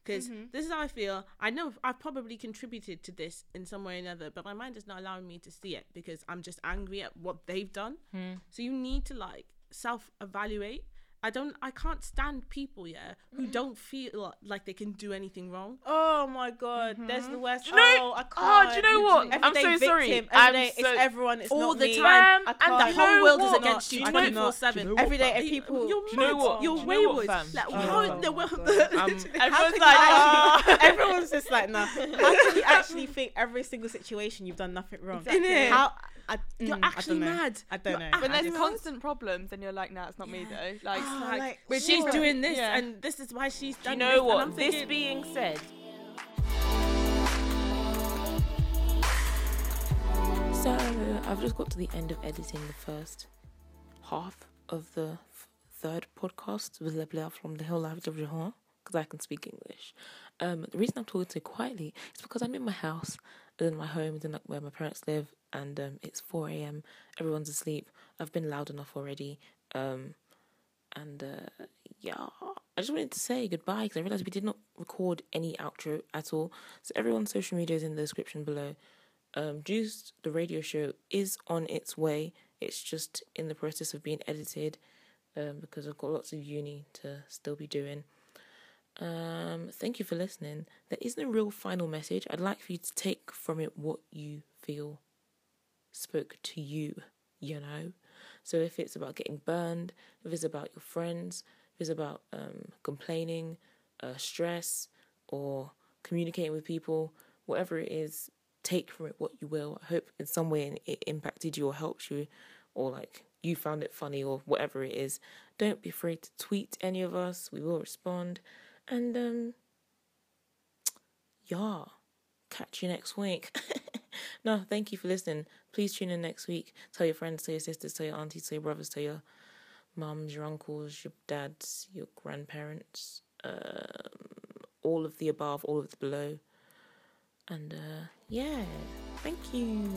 Because mm-hmm. this is how I feel. I know I've probably contributed to this in some way or another, but my mind is not allowing me to see it because I'm just angry at what they've done. Hmm. So you need to like self evaluate. I don't. I can't stand people, yeah, who don't feel like they can do anything wrong. Oh my god, there's the worst. Do you know- oh, I can't. oh, do you know what? Every I'm so victim, sorry. I'm day so- it's everyone. It's all not the me. time, I and and you the whole world is what? against Do you you know twenty four what? seven. Every day, and people. You're Do you know what? You're Do you know what, wayward. Like, Oh how my the world? Um, Everyone's like, "Ah." oh, everyone's just like, nah. How can you actually think every single situation you've done nothing wrong? Exactly. Innit? How? I, You're mm, actually don't mad. I don't know. when there's constant problems, then you're like, nah, it's not me though. Like, Oh, like, like, with she's what? doing this, Yeah. and this is why she's Do done you this. know and what? I'm This thinking, being said, so I've just got to the end of editing the first half of the f- third podcast with Le Blair from the Hill Life of Jean. because I can speak English. Um, the reason I'm talking so quietly is because I'm in my house, in my home, in like where my parents live, and um, it's 4 a.m. Everyone's asleep. I've been loud enough already. Um, and uh, yeah, I just wanted to say goodbye because I realized we did not record any outro at all. So everyone's social media is in the description below. Um, Juice, the radio show, is on its way. It's just in the process of being edited um, because I've got lots of uni to still be doing. Um, thank you for listening. There isn't a real final message. I'd like for you to take from it what you feel spoke to you, you know? So if it's about getting burned, if it's about your friends, if it's about um, complaining, uh, stress, or communicating with people, whatever it is, take from it what you will. I hope in some way it impacted you or helps you, or like you found it funny or whatever it is. Don't be afraid to tweet any of us. We will respond. And um yeah. Catch you next week. no, thank you for listening. Please tune in next week. Tell your friends, tell your sisters, tell your aunties, tell your brothers, tell your mums, your uncles, your dads, your grandparents, um, all of the above, all of the below. And uh, yeah, thank you.